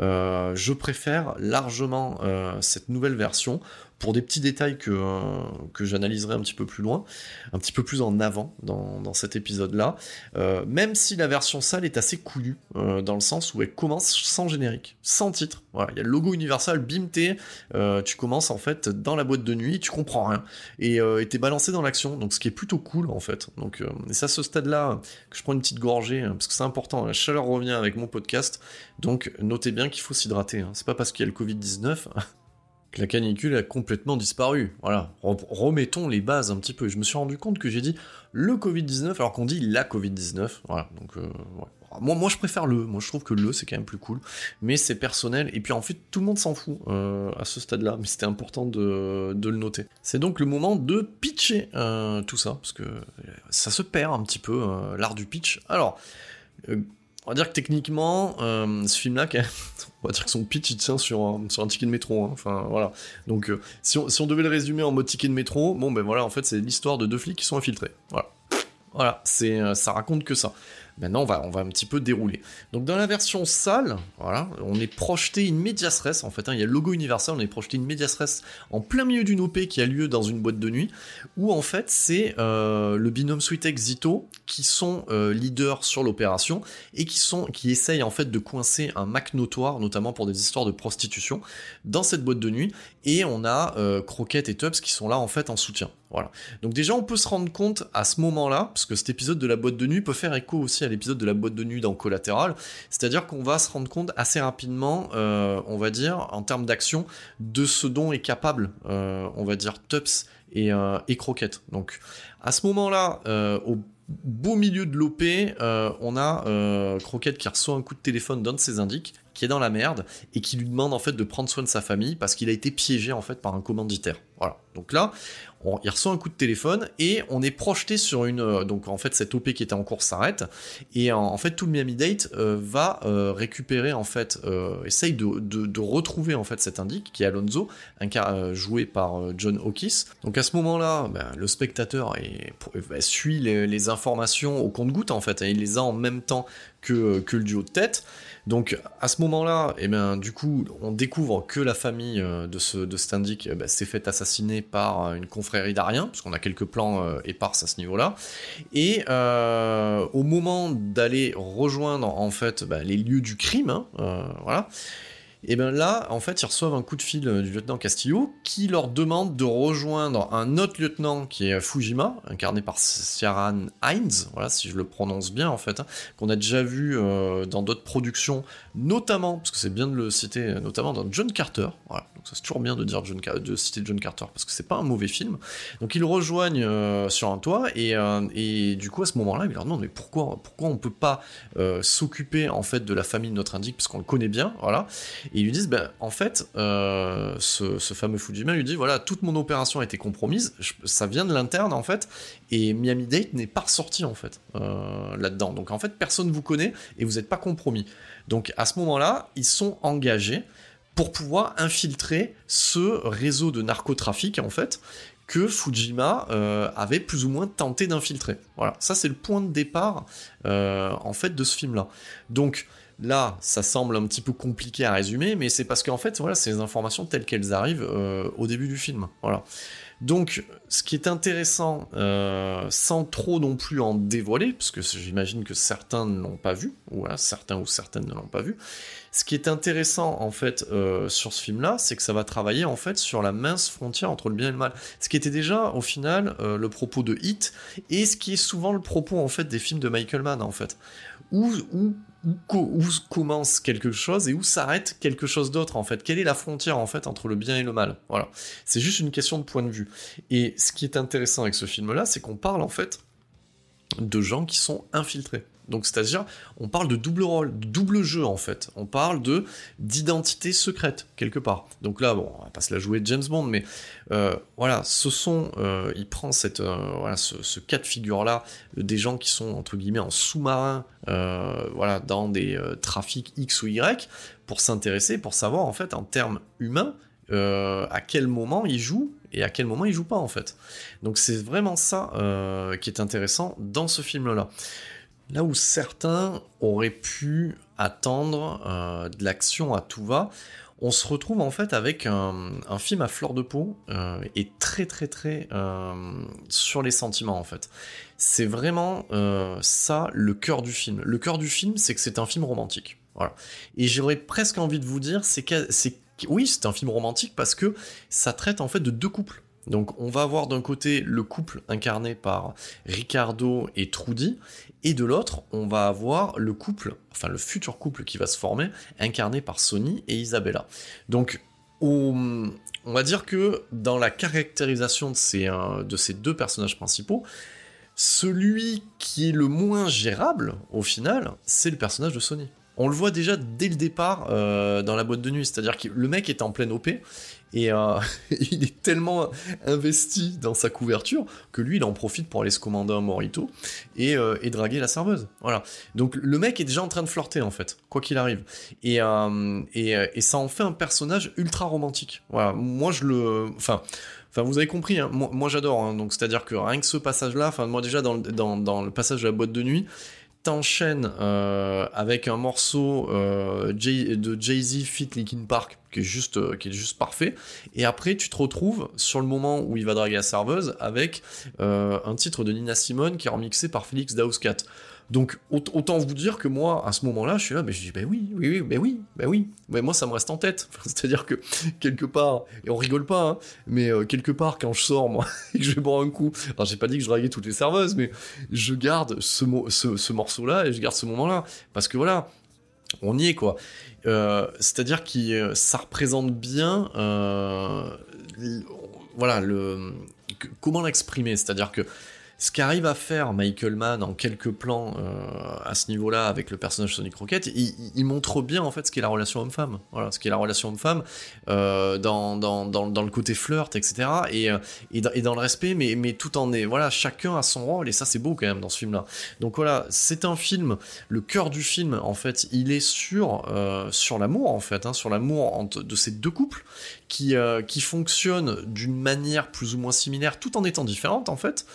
Je préfère largement cette nouvelle version pour des petits détails que, euh, que j'analyserai un petit peu plus loin, un petit peu plus en avant dans, dans cet épisode-là, euh, même si la version sale est assez couillue, euh, dans le sens où elle commence sans générique, sans titre. Voilà, il y a le logo Universal, bim, t'es, tu commences en fait dans la boîte de nuit, tu comprends rien, et t'es balancé dans l'action, donc ce qui est plutôt cool en fait. Donc, et c'est à ce stade-là que je prends une petite gorgée, hein, parce que c'est important, la chaleur revient avec mon podcast, donc notez bien qu'il faut s'hydrater. Hein. C'est pas parce qu'il y a le Covid-19 que la canicule a complètement disparu. Voilà, remettons les bases un petit peu. Je me suis rendu compte que j'ai dit le Covid-19 alors qu'on dit la Covid-19. Voilà, donc euh, Moi, je préfère le. Moi, je trouve que le, c'est quand même plus cool. Mais c'est personnel. Et puis, en fait, tout le monde s'en fout euh, à ce stade-là. Mais c'était important de, de, le noter. C'est donc le moment de pitcher euh, tout ça. Parce que ça se perd un petit peu, l'art du pitch. Alors, on va dire que techniquement, euh, ce film-là, [laughs] on va dire que son pitch il tient sur un, ticket de métro. Hein. Enfin voilà. Donc euh, si, on, si, on, devait le résumer en mode ticket de métro, bon ben voilà, en fait c'est l'histoire de deux flics qui sont infiltrés. Voilà. Voilà, c'est euh, ça raconte que ça. Maintenant, on va, un petit peu dérouler. Donc, dans la version sale, on est projeté une medias res, en fait. Hein, il y a le logo Universal, on est projeté une medias res en plein milieu d'une OP qui a lieu dans une boîte de nuit, où en fait, c'est euh, le binôme Sweetex Zito qui sont euh, leaders sur l'opération et qui, qui essayent en fait de coincer un Mac notoire, notamment pour des histoires de prostitution, dans cette boîte de nuit. Et on a euh, Croquette et Tubbs qui sont là en fait en soutien. Voilà. Donc déjà, on peut se rendre compte à ce moment-là, parce que cet épisode de la boîte de nuit peut faire écho aussi à l'épisode de la boîte de nuit dans Collatéral, c'est-à-dire qu'on va se rendre compte assez rapidement, euh, on va dire, en termes d'action, de ce dont est capable, euh, on va dire, Tups et, et Croquette. Donc à ce moment-là, au beau milieu de l'OP, on a Croquette qui reçoit un coup de téléphone d'un de ses indiques, qui est dans la merde, et qui lui demande en fait de prendre soin de sa famille parce qu'il a été piégé en fait par un commanditaire. Voilà. Donc là, il reçoit un coup de téléphone et on est projeté sur une. Euh, donc en fait, cette OP qui était en cours s'arrête et en, fait tout le Miami Date euh, va euh, récupérer en fait, essaye de, de, retrouver en fait cet indique qui est Alonso, un cas joué par John Hawkins. Donc à ce moment-là, ben, le spectateur ben, suit les, les, informations au compte-goutte en fait, hein, il les a en même temps que, que le duo de tête. Donc à ce moment-là, eh du coup, on découvre que la famille de ce de cet indique ben, s'est fait assassiner par une confrérie d'Ariens, parce qu'on a quelques plans euh, épars à ce niveau-là. Et euh, au moment d'aller rejoindre en fait bah, les lieux du crime, hein, euh, voilà. Et bien là, en fait, ils reçoivent un coup de fil du lieutenant Castillo qui leur demande de rejoindre un autre lieutenant qui est Fujima, incarné par Ciaran Hines, voilà, si je le prononce bien en fait, hein, qu'on a déjà vu euh, dans d'autres productions, notamment, parce que c'est bien de le citer, notamment dans John Carter, voilà, donc c'est toujours bien de dire John, citer John Carter, parce que c'est pas un mauvais film. Donc ils rejoignent euh, sur un toit, et, euh, du coup à ce moment-là, ils leur demandent mais pourquoi, pourquoi on peut pas euh, s'occuper en fait de la famille de notre indique, parce qu'on le connaît bien, voilà. Ils lui disent, ben, en fait, euh, ce, fameux Fujima lui dit, voilà, toute mon opération a été compromise, ça vient de l'interne, en fait, et Miami Date n'est pas ressorti, en fait, euh, là-dedans. Donc, en fait, personne ne vous connaît, et vous n'êtes pas compromis. Donc, à ce moment-là, ils sont engagés pour pouvoir infiltrer ce réseau de narcotrafic, en fait, que Fujima euh, avait plus ou moins tenté d'infiltrer. Voilà, ça c'est le point de départ, en fait, de ce film-là. Donc, Là, ça semble un petit peu compliqué à résumer, mais c'est parce qu'en fait, voilà, c'est les informations telles qu'elles arrivent euh, au début du film. Donc, ce qui est intéressant, euh, sans trop non plus en dévoiler, parce que j'imagine que certains ne l'ont pas vu, ou certains ou certaines ne l'ont pas vu, ce qui est intéressant en fait euh, sur ce film-là, c'est que ça va travailler en fait sur la mince frontière entre le bien et le mal. Ce qui était déjà au final le propos de Hit, et ce qui est souvent le propos en fait des films de Michael Mann en fait, où, commence quelque chose et où s'arrête quelque chose d'autre en fait. Quelle est la frontière en fait entre le bien et le mal? Voilà. C'est juste une question de point de vue. Et ce qui est intéressant avec ce film-là, c'est qu'on parle en fait de gens qui sont infiltrés. Donc c'est-à-dire, on parle de double rôle, de double jeu en fait. On parle de d'identité secrète quelque part. Donc là, bon, on va pas se la jouer de James Bond, mais euh, voilà, ce sont, euh, il prend cette, euh, ce, cas de figure là, des gens qui sont entre guillemets en sous-marin, voilà, dans des trafics X ou Y, pour s'intéresser, pour savoir en fait en termes humains à quel moment ils jouent et à quel moment ils jouent pas en fait. Donc c'est vraiment ça qui est intéressant dans ce film là. Là où certains auraient pu attendre euh, de l'action à tout va, on se retrouve en fait avec un, film à fleur de peau euh, et très très très euh, sur les sentiments en fait. C'est vraiment ça le cœur du film. Le cœur du film, c'est que c'est un film romantique. Et j'aurais presque envie de vous dire, c'est que, oui, c'est un film romantique parce que ça traite en fait de deux couples. Donc on va avoir d'un côté le couple incarné par Ricardo et Trudy, et de l'autre on va avoir le couple, enfin le futur couple qui va se former, incarné par Sony et Isabella. Donc on va dire que dans la caractérisation de ces, euh, de ces deux personnages principaux, celui qui est le moins gérable, au final, c'est le personnage de Sony. On le voit déjà dès le départ euh, dans la boîte de nuit, c'est-à-dire que le mec est en pleine OP, et euh, [laughs] il est tellement investi dans sa couverture que lui, il en profite pour aller se commander un morito et, euh, et draguer la serveuse. Voilà. Donc le mec est déjà en train de flirter en fait, quoi qu'il arrive. Et, euh, et, et, ça en fait un personnage ultra romantique. Voilà. Moi, je le, enfin. Enfin, vous avez compris, hein, moi, moi j'adore, hein, donc c'est-à-dire que rien que ce passage-là, enfin moi déjà dans, dans, dans le passage de la boîte de nuit, t'enchaînes euh, avec un morceau euh, de Jay-Z fit Linkin Park qui est juste euh, qui est juste parfait et après tu te retrouves sur le moment où il va draguer la serveuse avec euh, un titre de Nina Simone qui est remixé par Félix Dauskat. Donc autant vous dire que moi, à ce moment-là, je suis là, mais je dis, ben oui, oui, oui, ben oui, ben oui. Mais moi, ça me reste en tête. [laughs] C'est-à-dire que quelque part, et on rigole pas, hein, mais euh, quelque part, quand je sors, moi, [laughs] et que je vais boire un coup, alors j'ai pas dit que je draguais toutes les serveuses, mais je garde ce, ce, ce morceau-là et je garde ce moment-là. Parce que voilà, on y est, quoi. Euh, C'est-à-dire que ça représente bien, euh, voilà, le, comment l'exprimer? C'est-à-dire que ce qu'arrive à faire Michael Mann en quelques plans euh, à ce niveau-là avec le personnage Sonic Rocket, il, montre bien en fait ce qu'est la relation homme-femme. Voilà, ce qu'est la relation homme-femme euh, dans, dans, dans, le côté flirt, etc. Et, euh, et, dans, le respect, mais, mais tout en est. Voilà, chacun a son rôle et ça c'est beau quand même dans ce film-là. Donc voilà, c'est un film. Le cœur du film, en fait, il est sur sur l'amour en fait, hein, sur l'amour de ces deux couples qui, euh, qui fonctionne d'une manière plus ou moins similaire tout en étant différente en fait.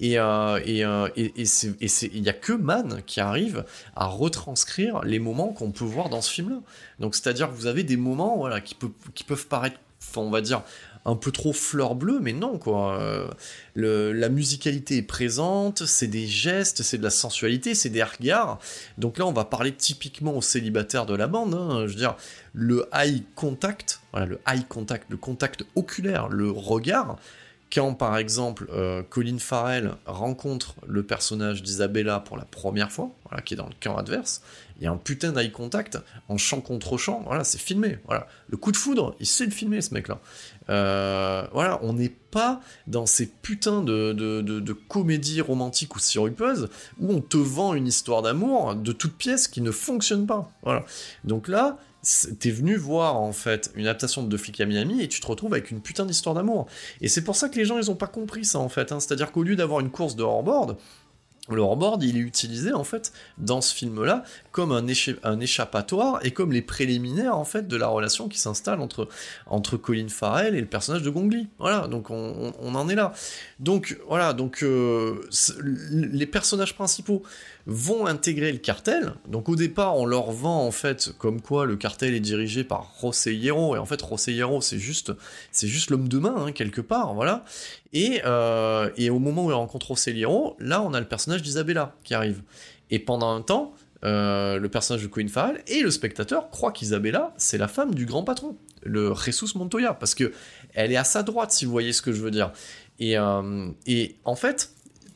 Et euh, et euh, et, et il y a que Man qui arrive à retranscrire les moments qu'on peut voir dans ce film-là. Donc c'est-à-dire que vous avez des moments voilà qui, peut, qui peuvent paraître, on va dire un peu trop fleur bleue, mais non, quoi. Euh, la musicalité est présente, c'est des gestes, c'est de la sensualité, c'est des regards. Donc là, on va parler typiquement aux célibataires de la bande. Hein. Je veux dire, le eye contact, le eye contact, le contact oculaire, le regard. Quand, par exemple, euh, Colin Farrell rencontre le personnage d'Isabella pour la première fois, voilà, qui est dans le camp adverse, il y a un putain d'eye contact en champ contre champ, voilà, c'est filmé, voilà. Le coup de foudre, il sait le filmer, ce mec-là. Euh, voilà, on n'est pas dans ces putains de, de, de, comédies romantiques ou sirupeuses où on te vend une histoire d'amour de toute pièce qui ne fonctionne pas. Voilà. Donc là, t'es venu voir en fait une adaptation de Deux flics à Miami et tu te retrouves avec une putain d'histoire d'amour. Et c'est pour ça que les gens ils ont pas compris ça en fait. Hein. C'est-à-dire qu'au lieu d'avoir une course de hors-board, le hors-board, il est utilisé en fait dans ce film-là comme un, échappatoire et comme les préliminaires en fait de la relation qui s'installe entre entre Colin Farrell et le personnage de Gong Li. Voilà, donc on, en est là. Donc voilà, donc euh, les personnages principaux vont intégrer le cartel. Donc au départ, on leur vend en fait comme quoi le cartel est dirigé par José Hierro et en fait José Hierro c'est juste c'est juste l'homme de main hein, quelque part, voilà. Et, euh, et au moment où il rencontre Hierro, là on a le personnage d'Isabella qui arrive. Et pendant un temps, euh, le personnage de Colin Farrell et le spectateur croient qu'Isabella c'est la femme du grand patron, le Jesus Montoya, parce que elle est à sa droite si vous voyez ce que je veux dire. Et, euh, et en fait,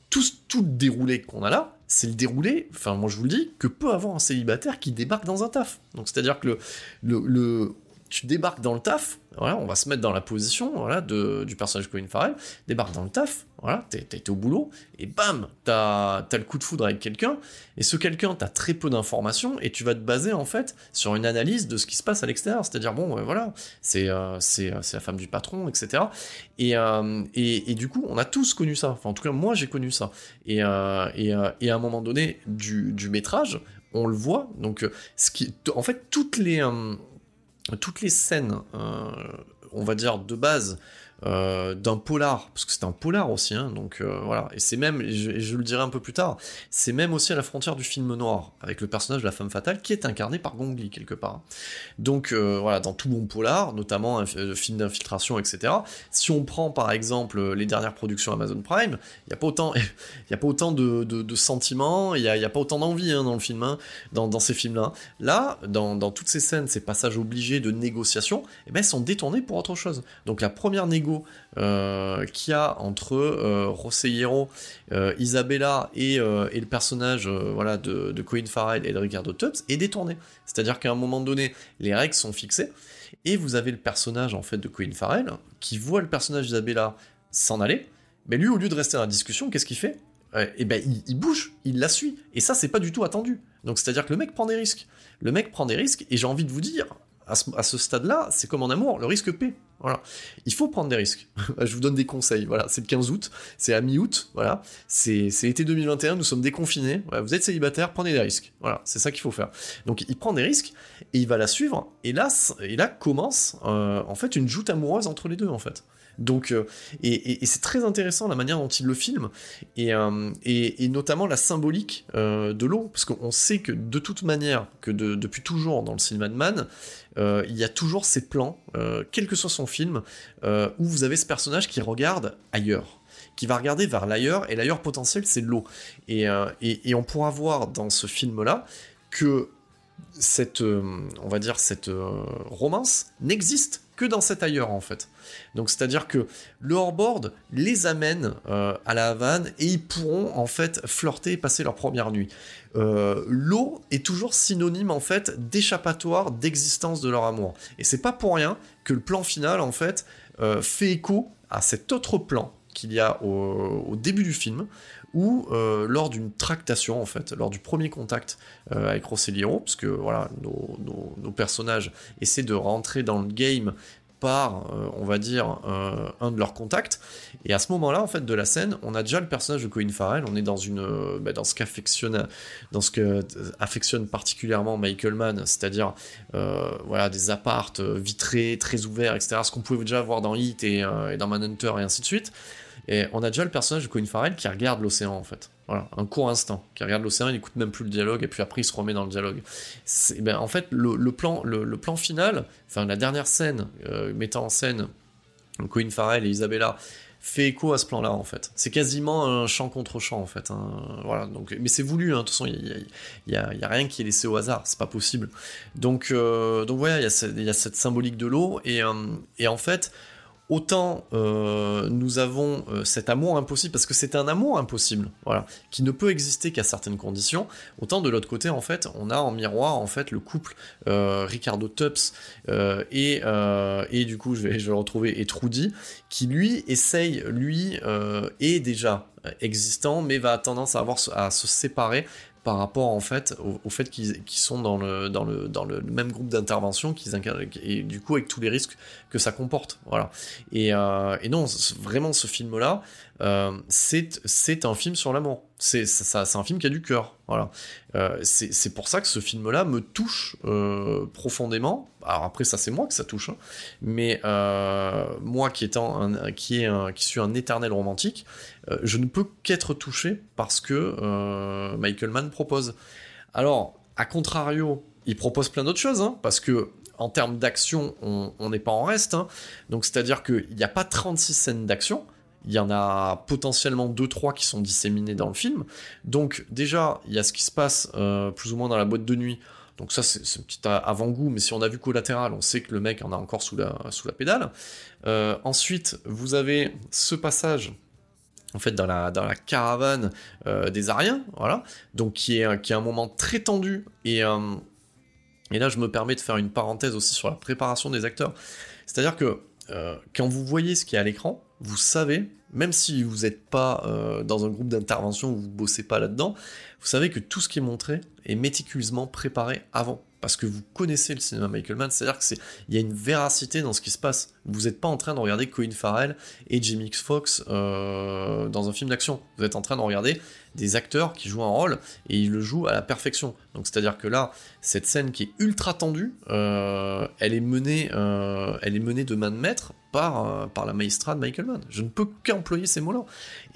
tout, tout le déroulé qu'on a là, c'est le déroulé, enfin moi je vous le dis, que peut avoir un célibataire qui débarque dans un taf. Donc c'est-à-dire que le, le, tu débarques dans le taf, voilà, on va se mettre dans la position voilà, de, du personnage Colin Farrell, débarque dans le taf, voilà, été au boulot, et bam, t'as as le coup de foudre avec quelqu'un, et ce quelqu'un, t'as très peu d'informations, et tu vas te baser en fait sur une analyse de ce qui se passe à l'extérieur, c'est-à-dire, bon, euh, voilà, c'est euh, la femme du patron, etc. Et, euh, et, et, du coup, on a tous connu ça, enfin en tout cas, moi j'ai connu ça. Et, euh, et, euh, et, à un moment donné du, du métrage, on le voit, donc, ce qui, en fait, toutes les toutes les scènes, euh, on va dire de base, euh, d'un polar, parce que c'est un polar aussi, hein, donc euh, voilà, et c'est même, je, le dirai un peu plus tard, c'est même aussi à la frontière du film noir, avec le personnage de la femme fatale, qui est incarné par Gong Li, quelque part. Donc euh, voilà, dans tout bon polar, notamment un film d'infiltration, etc., si on prend par exemple les dernières productions Amazon Prime, il n'y a pas autant, [laughs] y a pas autant de, de, de sentiments, il n'y a, y a, pas autant d'envie hein, dans le film, hein, dans, ces films-là. Là, dans, toutes ces scènes, ces passages obligés de négociation, eh ben, sont détournés pour autre chose. Donc la première négo d'ego euh, qu'il y a entre euh, Rossellero, euh, Isabella et, euh, le personnage euh, voilà, de, de Farrell et de Ricardo Tubbs est détourné. C'est-à-dire qu'à un moment donné, les règles sont fixées, et vous avez le personnage en fait de Colin Farrell qui voit le personnage d'Isabella s'en aller, mais lui, au lieu de rester dans la discussion, qu'est-ce qu'il fait? Euh, Eh ben, il, il bouge, il la suit, et ça, c'est pas du tout attendu. Donc, c'est-à-dire que le mec prend des risques. Le mec prend des risques, et j'ai envie de vous dire, à ce, stade-là, c'est comme en amour, le risque. Voilà. Il faut prendre des risques. [laughs] Je vous donne des conseils. Voilà, c'est le 15 août, c'est à mi-août. Voilà, c'est été 2021, nous sommes déconfinés. Vous êtes célibataire, prenez des risques. Voilà, c'est ça qu'il faut faire. Donc, il prend des risques et il va la suivre. Et là, et commence euh, en fait une joute amoureuse entre les deux en fait. Donc, euh, et, c'est très intéressant la manière dont il le filme, et, euh, notamment la symbolique euh, de l'eau, parce qu'on sait que de toute manière, que de- depuis toujours dans le cinéma de Man, il y a toujours ces plans, quel que soit son film, où vous avez ce personnage qui regarde ailleurs qui va regarder vers l'ailleurs, et l'ailleurs potentiel, c'est l'eau. Et, et, on pourra voir dans ce film-là que cette, on va dire, cette romance n'existe que dans cet ailleurs, en fait. Donc, c'est-à-dire que le hors-board les amène euh, à la Havane, et ils pourront, en fait, flirter et passer leur première nuit. Euh, L'eau est toujours synonyme, en fait, d'échappatoire, d'existence de leur amour. Et c'est pas pour rien que le plan final, en fait, euh, fait écho à cet autre plan qu'il y a au, au début du film, où euh, lors d'une tractation, en fait, lors du premier contact euh, avec Rosselliro, parce que voilà, nos, personnages essaient de rentrer dans le game par, euh, on va dire, un de leurs contacts. Et à ce moment-là, en fait, de la scène, on a déjà le personnage de Colin Farrell. On est dans une, bah, dans ce qu'affectionne, dans ce que affectionne particulièrement Michael Mann, c'est-à-dire, voilà, des appartes vitrés, très ouverts, etc. Ce qu'on pouvait déjà voir dans euh, et dans Manhunter et ainsi de suite. Et on a déjà le personnage de Colin Farrell qui regarde l'océan en fait. Voilà, un court instant, qui regarde l'océan, il n'écoute même plus le dialogue et puis après il se remet dans le dialogue. Ben, en fait, le, plan, le, plan final, enfin la dernière scène euh, mettant en scène Colin Farrell et Isabella fait écho à ce plan-là en fait. C'est quasiment un chant contre chant en fait. hein. Voilà, donc, mais c'est voulu, hein. de toute façon, il y a, rien qui est laissé au hasard, c'est pas possible. Donc, euh, donc voilà, il y a cette symbolique de l'eau et, euh, et en fait, autant euh, nous avons euh, cet amour impossible, parce que c'est un amour impossible, voilà, qui ne peut exister qu'à certaines conditions, autant de l'autre côté, en fait, on a en miroir, en fait, le couple euh, Ricardo Tubbs et, et du coup, je vais, retrouver, et Trudy, qui lui essaye, lui, est déjà existant, mais va tendance à avoir à se séparer par rapport en fait au, fait qu'ils sont dans le, dans le, dans le même groupe d'intervention qu'ils et du coup avec tous les risques que ça comporte. Voilà. Et, euh, et non vraiment ce film là c'est c'est un film sur l'amour. C'est un film qui a du cœur. Voilà. Euh, c'est pour ça que ce film là me touche euh, profondément alors après ça c'est moi que ça touche hein. mais euh, moi qui suis un éternel romantique euh, je ne peux qu'être touché parce que euh, Michael Mann propose. Alors, à contrario, il propose plein d'autres choses, hein, parce que en termes d'action, on n'est pas en reste. hein. donc, c'est-à-dire qu'il n'y a pas 36 scènes d'action. Il y en a potentiellement 2-3 qui sont disséminées dans le film. Donc, déjà, il y a ce qui se passe plus ou moins dans la boîte de nuit. Donc, ça, c'est un petit avant-goût, mais si on a vu collatéral, on sait que le mec en a encore sous la, sous la pédale. Euh, ensuite, vous avez ce passage en fait dans la dans la caravane euh, des Ariens, voilà, donc qui est qui est un moment très tendu et euh, et là je me permets de faire une parenthèse aussi sur la préparation des acteurs, c'est-à-dire que quand vous voyez ce qui est à l'écran, vous savez, même si vous n'êtes pas euh, dans un groupe d'intervention vous bossez pas là-dedans, vous savez que tout ce qui est montré est méticuleusement préparé avant. Parce que vous connaissez le cinéma Michael Mann, c'est-à-dire que c'est, il y a une véracité dans ce qui se passe. Vous n'êtes pas en train de regarder Colin Farrell et Jamie X Fox euh, dans un film d'action. Vous êtes en train de regarder des acteurs qui jouent un rôle et ils le jouent à la perfection. Donc c'est-à-dire que là, cette scène qui est ultra tendue, euh, elle est menée, euh, elle est menée de main de maître par par la maestra de Michael Mann. Je ne peux qu'employer ces mots-là.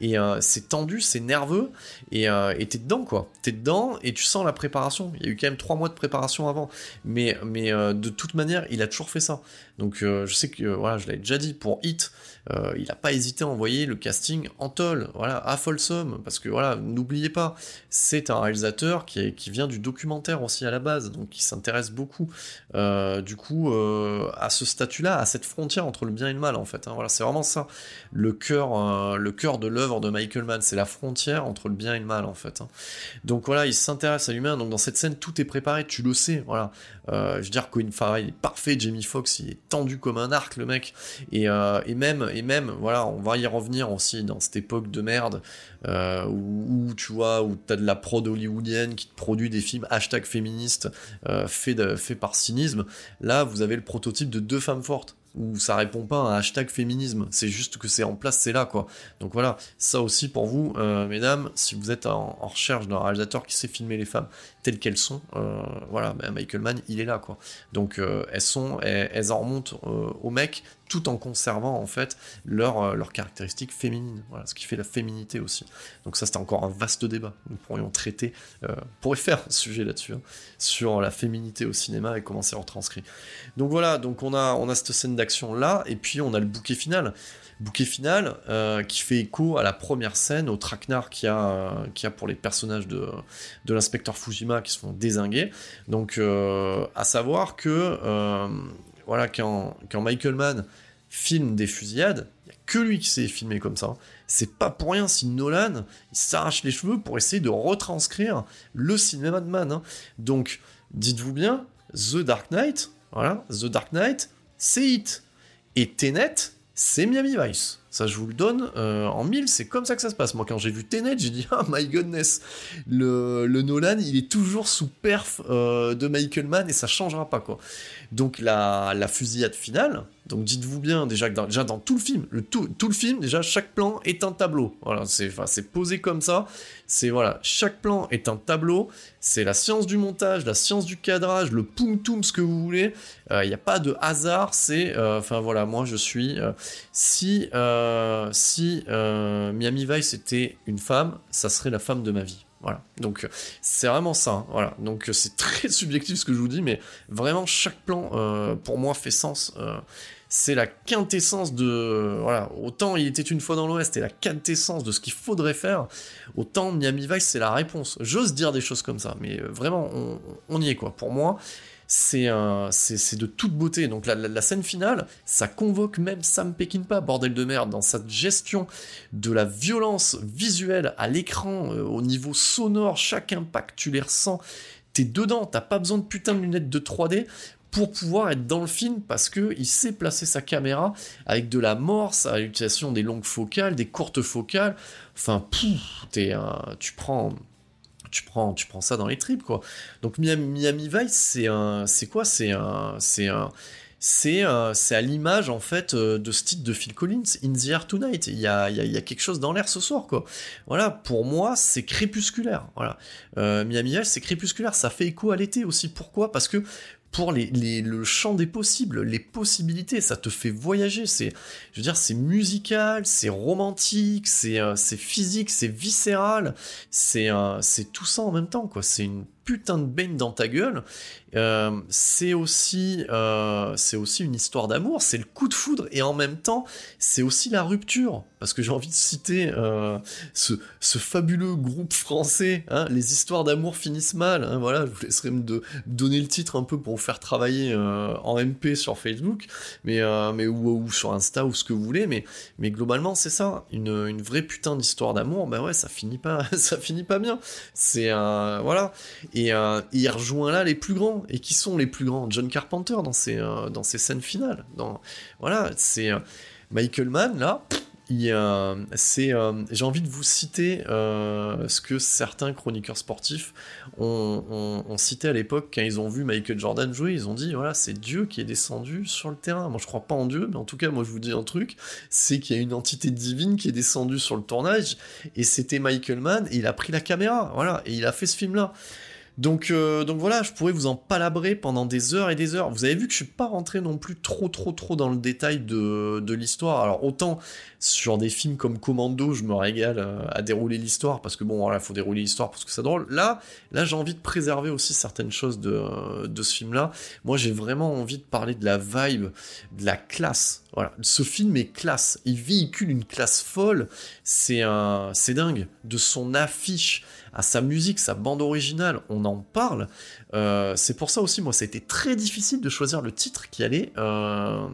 Et c'est tendu, c'est nerveux et t'es dedans quoi. T'es dedans et tu sens la préparation. Il y a eu quand même trois mois de préparation avant, mais mais de toute manière, il a toujours fait ça. Donc je sais que je l'avais déjà dit, pour Hit, euh, il n'a pas hésité à envoyer le casting en toll, voilà, à Folsom, parce que voilà, n'oubliez pas, c'est un réalisateur qui, qui vient du documentaire aussi à la base, donc qui s'intéresse beaucoup, euh, du coup, euh, à ce statut-là, à cette frontière entre le bien et le mal, en fait. Hein. voilà, c'est vraiment ça, le cœur, le cœur de l'œuvre de Michael Mann, c'est la frontière entre le bien et le mal, en fait. Hein. Donc voilà, il s'intéresse à l'humain, donc dans cette scène, tout est préparé, tu le sais, voilà. je veux dire, Colin Farrell est parfait, Jamie Foxx, il est tendu comme un arc, mec, et, et même voilà, on va y revenir aussi dans cette époque de merde euh, où, tu vois, où t'as de la prod hollywoodienne qui produit des films hashtag féministes euh, par cynisme. Là, vous avez le prototype de deux femmes fortes où ça répond pas à un hashtag féminisme, c'est juste que c'est en place, c'est là quoi. Donc voilà, ça aussi pour vous, euh, mesdames, si vous êtes en, recherche d'un réalisateur qui sait filmer les femmes telles qu'elles sont, euh, voilà, ben, Michael Mann, il est là quoi. Donc euh, elles sont, elles, en remontent au mec tout en conservant en fait leurs leur caractéristiques féminines, voilà, ce qui fait la féminité aussi. Donc ça c'était encore un vaste débat, nous pourrions traiter, on pourrait faire un sujet là-dessus, hein, sur la féminité au cinéma et comment c'est retranscrit. Donc voilà, donc on a, on a cette scène d'action là, et puis on a le bouquet final. Bouquet final euh, qui fait écho à la première scène, au traquenard qu'il y, a, a pour les personnages de, de l'inspecteur Fujima qui se font désinguer. Donc, euh, à savoir que, euh, voilà, quand, Michael Mann filme des fusillades, il n'y a que lui qui sait filmer comme ça. C'est pas pour rien si Nolan s'arrache les cheveux pour essayer de retranscrire le cinéma de Mann. Hein. Donc, dites-vous bien, The Dark Knight, voilà, The Dark Knight, c'est Hit. Et Tenet, c'est Miami Vice. Ça, je vous le donne euh, en mille, c'est comme ça que ça se passe. Moi, quand j'ai vu Tenet, j'ai dit, ah, [laughs] my goodness, le, Nolan, il est toujours sous perf euh, de Michael Mann et ça changera pas, quoi. Donc, la, la fusillade finale, donc dites-vous bien déjà dans, tout le film, le, tout, tout, le film, déjà chaque plan est un tableau. Voilà, c'est c'est posé comme ça. C'est voilà, chaque plan est un tableau. C'est la science du montage, la science du cadrage, le punctum, ce que vous voulez. Il euh, n'y a pas de hasard. C'est euh, enfin voilà, moi je suis euh, si si Miami Vice était une femme, ça serait la femme de ma vie. Voilà. Donc c'est vraiment ça. Hein. Voilà. Donc c'est [laughs] très subjectif ce que je vous dis, mais vraiment chaque plan pour moi fait sens c'est la quintessence de voilà autant il était une fois dans l'Ouest et la quintessence de ce qu'il faudrait faire autant Miami Vice c'est la réponse j'ose dire des choses comme ça mais euh, vraiment on, y est quoi pour moi c'est de toute beauté donc la, scène finale ça convoque même Sam Peckinpah bordel de merde dans sa gestion de la violence visuelle à l'écran euh, au niveau sonore chaque impact tu les ressens t'es dedans, t'as pas besoin de putain de lunettes de 3D pour pouvoir être dans le film parce que il sait placer sa caméra avec de la morse à l'utilisation des longues focales, des courtes focales. Enfin, pouf, tu prends tu prends, tu prends ça dans les tripes, quoi. Donc Miami, Vice, c'est un, c'est quoi? C'est un, c'est un, c'est, à l'image en fait euh, de ce titre de Phil Collins, In the Air Tonight. Il y a, il y a, quelque chose dans l'air ce soir, quoi. Voilà, pour moi, c'est crépusculaire. Voilà, euh, Miami Vice, c'est crépusculaire. Ça fait écho à l'été aussi. Pourquoi? Parce que pour les, le champ des possibles, les possibilités, ça te fait voyager, c'est, je veux dire, c'est musical, c'est romantique, c'est, euh, physique, c'est viscéral, c'est, euh, c'est tout ça en même temps, quoi, c'est une putain de baigne dans ta gueule. Euh, c'est aussi, euh, aussi une histoire d'amour, c'est le coup de foudre et en même temps, c'est aussi la rupture. Parce que j'ai envie de citer euh, ce, fabuleux groupe français, hein, les histoires d'amour finissent mal. Hein, voilà, je vous laisserai me de, donner le titre un peu pour vous faire travailler en MP sur Facebook, mais, mais ou, ou, sur Insta ou ce que vous voulez. Mais, mais globalement, c'est ça, une, une vraie putain d'histoire d'amour. Ben ouais, ça finit pas, [laughs] ça finit pas bien. C'est voilà. Et il rejoint là les plus grands. Et qui sont les plus grands John Carpenter dans ses, euh, dans ses scènes finales. Voilà, c'est euh, Michael Mann, là, c'est, j'ai envie de vous citer ce que certains chroniqueurs sportifs ont, cité à l'époque quand ils ont vu Michael Jordan jouer. Ils ont dit voilà, c'est Dieu qui est descendu sur le terrain. Moi, je crois pas en Dieu, mais en tout cas, moi, je vous dis un truc c'est qu'il y a une entité divine qui est descendue sur le tournage et c'était Michael Mann et il a pris la caméra. Voilà, et il a fait ce film-là. Donc, euh, donc voilà, je pourrais vous en palabrer pendant des heures et des heures. Vous avez vu que je suis pas rentré non plus trop trop trop dans le détail de, l'histoire. Alors autant sur des films comme Commando, je me régale euh, à dérouler l'histoire parce que bon voilà, faut dérouler l'histoire parce que c'est drôle. Là, là j'ai envie de préserver aussi certaines choses de, ce film-là. Moi, j'ai vraiment envie de parler de la vibe, de la classe. Voilà, ce film est classe. Il véhicule une classe folle. C'est dingue. De son affiche à sa musique, sa bande originale, on en parle. Euh, c'est pour ça aussi, moi, ça a été très difficile de choisir le titre qui allait, euh,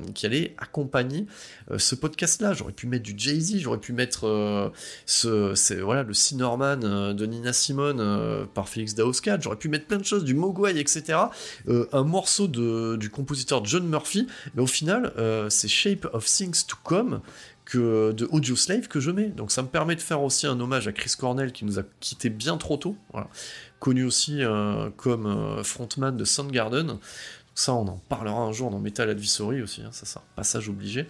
accompagner euh, ce podcast-là. J'aurais pu mettre du Jay-Z, j'aurais pu mettre ce, voilà, le Cinnamon de Nina Simone par Félix Daoscat, j'aurais pu mettre plein de choses, du Mogwai, etc. un morceau du compositeur John Murphy, mais au final, c'est Shape of Things to Come de Audio Slave que je mets. Donc ça me permet de faire aussi un hommage à Chris Cornell qui nous a quitté bien trop tôt, connu aussi euh, comme euh, frontman de Soundgarden. Ça, on en parlera un jour dans Metal Advisory aussi, hein, ça c'est un passage obligé.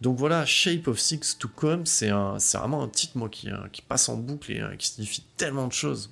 Donc voilà, Shape of Six to Come, c'est vraiment un titre moi qui, qui passe en boucle et qui signifie tellement de choses.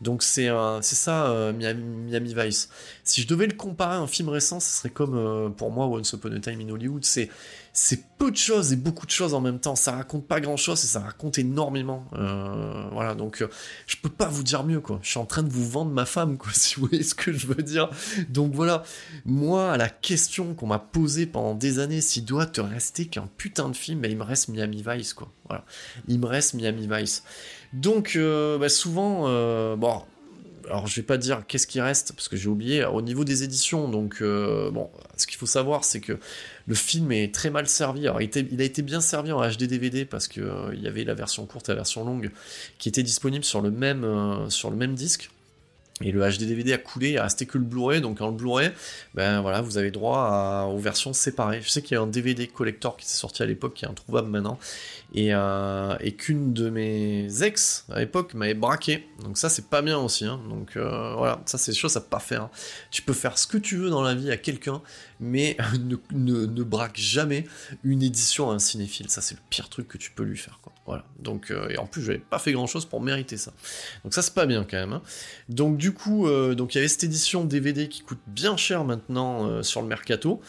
Donc c'est ça Miami, Vice. Si je devais le comparer à un film récent, ce serait comme pour moi Once Upon a Time in Hollywood. C'est c'est peu de choses et beaucoup de choses en même temps. Ça raconte pas grand chose et ça raconte énormément. Euh, voilà, donc euh, je peux pas vous dire mieux quoi. Je suis en train de vous vendre ma femme quoi, [laughs] si vous voyez ce que je veux dire. Donc voilà, moi la question qu'on m'a posée pendant des années, s'il doit te rester qu'un putain de film, bah, il me reste Miami Vice quoi. Voilà, il me reste Miami Vice. Donc euh, bah, souvent, bon alors je vais pas dire qu'est-ce qui reste parce que j'ai oublié au niveau des éditions donc bon ce qu'il faut savoir c'est que le film est très mal servi. Alors, il, a été bien servi en HD DVD parce qu'il euh, y avait la version courte et la version longue qui étaient disponibles sur le même, euh, sur le même disque. Et le HD DVD a coulé, il a resté que le Blu-ray, donc en Blu-ray, ben voilà, vous avez droit aux versions séparées. Je sais qu'il y a un DVD collector qui s'est sorti à l'époque, qui est introuvable maintenant, euh, et, qu'une de mes ex à l'époque m'avait braqué. Donc ça c'est pas bien aussi. Hein. Donc euh, voilà, ça c'est chose à pas faire. Hein. Tu peux faire ce que tu veux dans la vie à quelqu'un, mais [laughs] ne, braque jamais une édition à un cinéphile. Ça c'est le pire truc que tu peux lui faire. Voilà. Donc euh, et en plus j'avais pas fait grand chose pour mériter ça. Donc ça c'est pas bien quand même. Hein. Donc du coup, donc il y avait cette édition DVD qui coûte bien cher maintenant sur le mercato.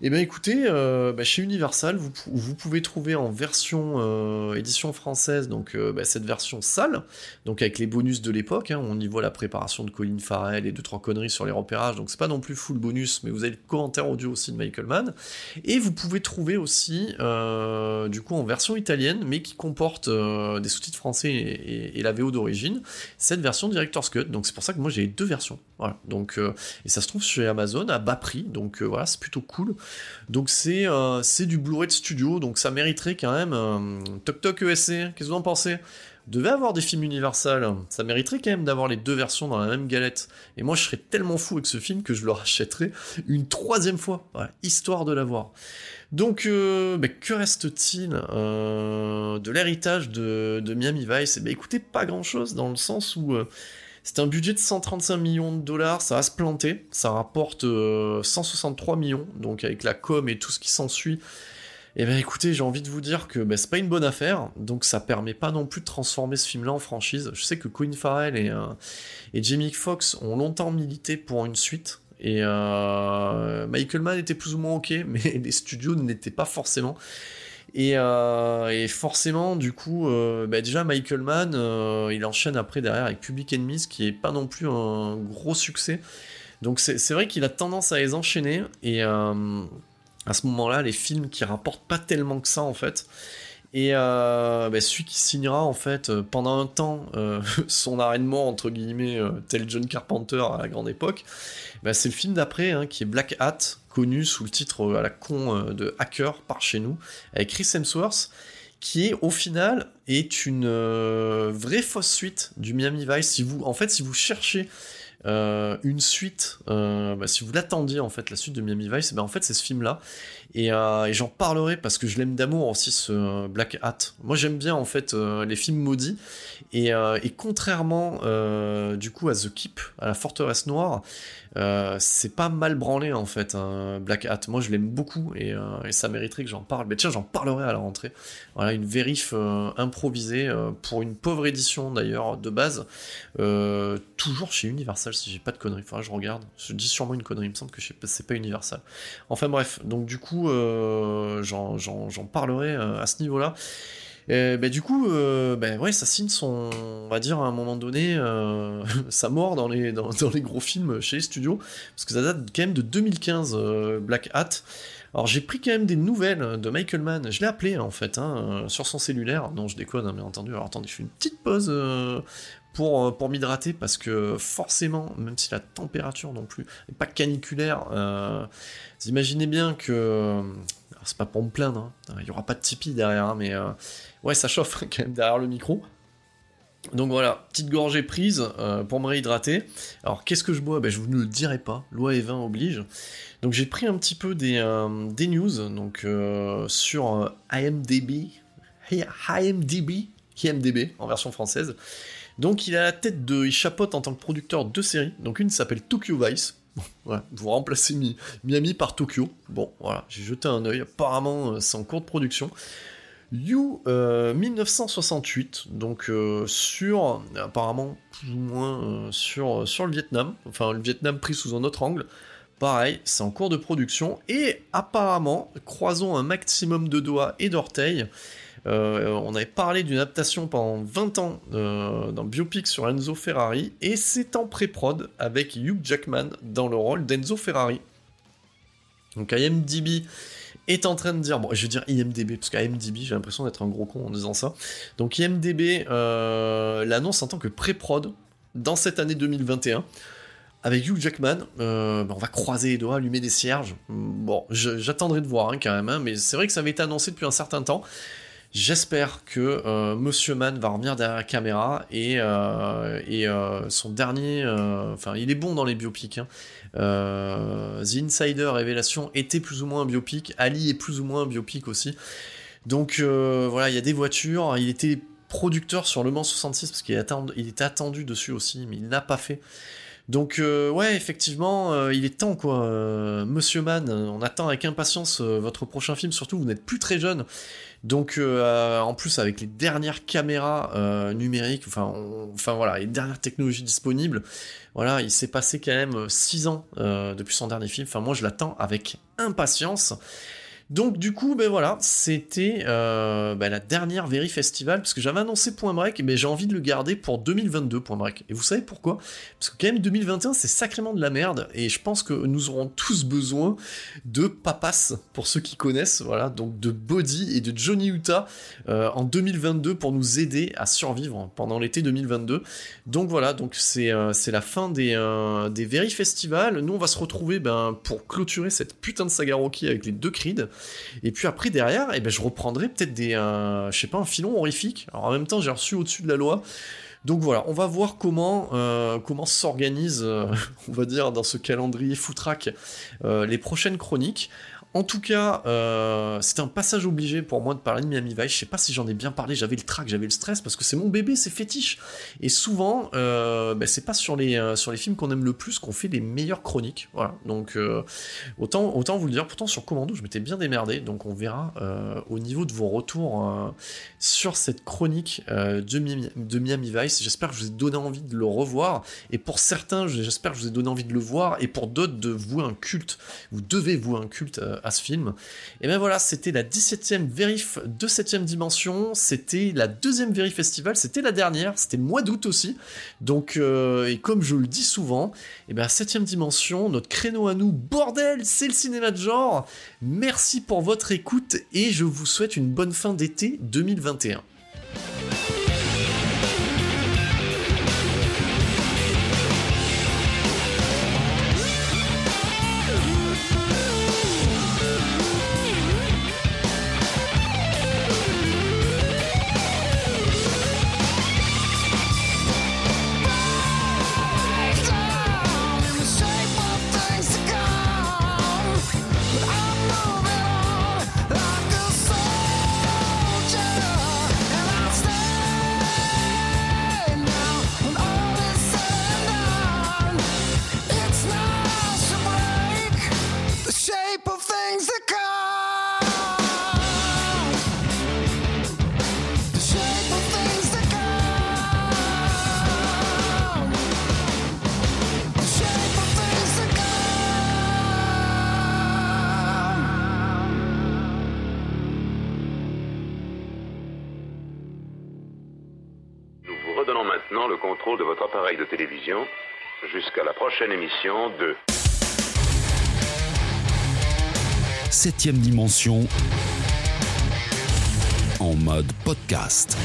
Eh bien écoutez, euh, bah, chez Universal, vous, pouvez trouver en version euh, édition française, donc euh, bah, cette version sale, donc avec les bonus de l'époque, hein, on y voit la préparation de Colin Farrell et deux trois conneries sur les repérages, donc c'est pas non plus full bonus, mais vous avez le commentaire audio aussi de Michael Mann, et vous pouvez trouver aussi du coup en version italienne, mais qui comporte des sous-titres français et, la VO d'origine, cette version Director's Cut, donc c'est pour ça que moi j'ai deux versions, donc et ça se trouve chez Amazon à bas prix, donc voilà, c'est plutôt cool. Donc euh, c'est du Blu-ray de studio, donc ça mériterait quand même. Euh, Toc Toc ESC, qu'est-ce que vous en pensez? Devait avoir des films Universal, ça mériterait quand même d'avoir les deux versions dans la même galette. Et moi, je serais tellement fou avec ce film que je le rachèterais une troisième fois, histoire de l'avoir. Donc, euh, bah, que reste-t-il de l'héritage de, Miami Vice? Eh bien, écoutez, pas grand-chose, dans le sens où c'est un budget de 135 millions de dollars, ça va se planter, ça rapporte 163 euh, millions, donc avec la com et tout ce qui s'ensuit. Eh bien écoutez, j'ai envie de vous dire que ben, c'est pas une bonne affaire, donc ça permet pas non plus de transformer ce film-là en franchise. Je sais que Queen Farrell et, euh, et Jamie Foxx ont longtemps milité pour une suite, et euh, Michael Mann était plus ou moins ok, [laughs] mais les studios n'étaient pas forcément. Euh, et, forcément, du coup, euh, bah, déjà Michael Mann, euh, il enchaîne après derrière avec Public Enemies, qui est pas non plus un gros succès. Donc c'est vrai qu'il a tendance à les enchaîner, et à ce moment-là, les films qui rapportent pas tellement que ça en fait. Et bah, celui qui signera en fait pendant un temps [laughs] son arrêt entre guillemets tel John Carpenter à la grande époque, bah, c'est le film d'après hein, qui est Black Hat, connu sous le titre euh, à la con euh, de Hacker par chez nous, avec Chris Hemsworth, qui au final est une euh, vraie fausse suite du Miami Vice. En fait, si vous cherchez euh, une suite. euh, bah, si vous l'attendiez en fait, la suite de Miami Vice, bah, en fait c'est ce film-là. Et, euh, et j'en parlerai parce que je l'aime d'amour aussi ce Black Hat. Moi j'aime bien en fait les films maudits. Et, contrairement du coup à The Keep, à la forteresse noire, c'est pas mal branlé en fait un Black Hat. Moi je l'aime beaucoup et, et ça mériterait que j'en parle. Mais tiens j'en parlerai à la rentrée. Voilà une vérif improvisée pour une pauvre édition d'ailleurs de base. Toujours chez Universal si j'ai pas de conneries. Enfin je regarde. Je dis sûrement une connerie. Il me semble que c'est pas Universal. Enfin bref. Donc du coup euh, j'en parlerai euh, à ce niveau-là. Bah, du coup, euh, bah, ouais, ça signe son, on va dire à un moment donné, [laughs] sa mort dans les, gros films chez les studios, parce que ça date quand même de 2015, euh, Black Hat. Alors j'ai pris quand même des nouvelles de Michael Mann, je l'ai appelé en fait, hein, sur son cellulaire. Non, je déconne, hein, bien entendu. Alors attendez, je fais une petite pause pour, euh, pour m'hydrater, parce que forcément, même si la température non plus n'est pas caniculaire, euh, vous imaginez bien que... c'est pas pour me plaindre, hein, il y aura pas de Tipeee derrière, hein, mais... euh, ouais, ça chauffe [laughs] quand même derrière le micro. Donc voilà, petite gorgée prise pour me réhydrater. Alors qu'est-ce que je bois? Ben, Je vous ne le dirai pas, loi et vin oblige. Donc j'ai pris un petit peu des, des news donc, sur IMDB, IMDB, IMDB en version française. Donc il a la tête de, il chapeaute en tant que producteur deux séries. Donc une s'appelle Tokyo Vice. [laughs] Vous remplacez Mi- Miami par Tokyo. Bon, voilà, j'ai jeté un œil. Apparemment, euh, c'est en cours de production. You euh, 1968, donc euh, sur, apparemment, plus ou moins euh, sur, sur le Vietnam, enfin le Vietnam pris sous un autre angle. Pareil, c'est en cours de production, et apparemment, croisons un maximum de doigts et d'orteils. Euh, on avait parlé d'une adaptation pendant 20 ans euh, d'un biopic sur Enzo Ferrari, et c'est en pré-prod avec Hugh Jackman dans le rôle d'Enzo Ferrari. Donc IMDb est en train de dire, bon, je vais dire IMDB, parce qu'IMDB, j'ai l'impression d'être un gros con en disant ça. Donc IMDB euh, l'annonce en tant que pré-prod dans cette année 2021. Avec Hugh Jackman, bah, on va croiser les doigts, allumer des cierges. Bon, j'attendrai de voir hein, quand même, hein, mais c'est vrai que ça avait été annoncé depuis un certain temps. J'espère que euh, Monsieur Man va revenir derrière la caméra et, euh, euh, son dernier, enfin il est bon dans les biopics. hein. The Insider Révélation était plus ou moins un biopic, Ali est plus ou moins un biopic aussi. Donc voilà, il y a des voitures, il était producteur sur Le Mans 66 parce qu'il était attendu dessus aussi, mais il n'a pas fait. Donc ouais, effectivement, il est temps quoi. Monsieur Man, euh, on attend avec impatience votre prochain film, surtout vous n'êtes plus très jeune. Donc euh, en plus avec les dernières caméras euh, numériques, enfin, voilà, les dernières technologies disponibles, voilà, il s'est passé quand même 6 ans euh, depuis son dernier film. Enfin moi je l'attends avec impatience. Donc du coup, ben voilà, c'était euh, ben, la dernière Very Festival, parce que j'avais annoncé Point Break, mais j'ai envie de le garder pour 2022 Point. Et vous savez pourquoi? Parce que quand même 2021 c'est sacrément de la merde, et je pense que nous aurons tous besoin de papas, pour ceux qui connaissent, voilà, donc de Body et de Johnny Utah euh, en 2022 pour nous aider à survivre pendant l'été 2022. Donc voilà, donc c'est euh, la fin des, des Very Festival. Nous on va se retrouver ben, pour clôturer cette putain de saga Rocky avec les deux Creed. Et puis après derrière, eh ben, je reprendrai peut-être des, je sais un filon horrifique. Alors en même temps, j'ai reçu au-dessus de la loi. Donc voilà, on va voir comment euh, comment s'organise, euh, [laughs] on va dire, dans ce calendrier foutraque euh, les prochaines chroniques. En tout cas, euh, c'était un passage obligé pour moi de parler de Miami Vice. Je sais pas si j'en ai bien parlé, j'avais le trac, j'avais le stress, parce que c'est mon bébé, c'est fétiche. Et souvent, euh, ben, c'est pas sur les, euh, sur les films qu'on aime le plus qu'on fait les meilleures chroniques. Voilà, donc euh, autant, vous le dire. Pourtant, sur Commando, je m'étais bien démerdé, donc on verra euh, au niveau de vos retours sur cette chronique de, Miami, Vice. J'espère que je vous ai donné envie de le revoir. Et pour certains, j'espère que je vous ai donné envie de le voir. Et pour d'autres, de vouer un culte. Vous devez vouer un culte ce film. Et bien voilà, c'était la 17e vérif de 7ème dimension. C'était la deuxième vérif festival. C'était la dernière. C'était le mois d'août aussi. Donc, euh, et comme je le dis souvent, et ben 7ème dimension, notre créneau à nous, bordel, c'est le cinéma de genre. Merci pour votre écoute et je vous souhaite une bonne fin d'été 2021. Prochaine émission de Septième dimension en mode podcast.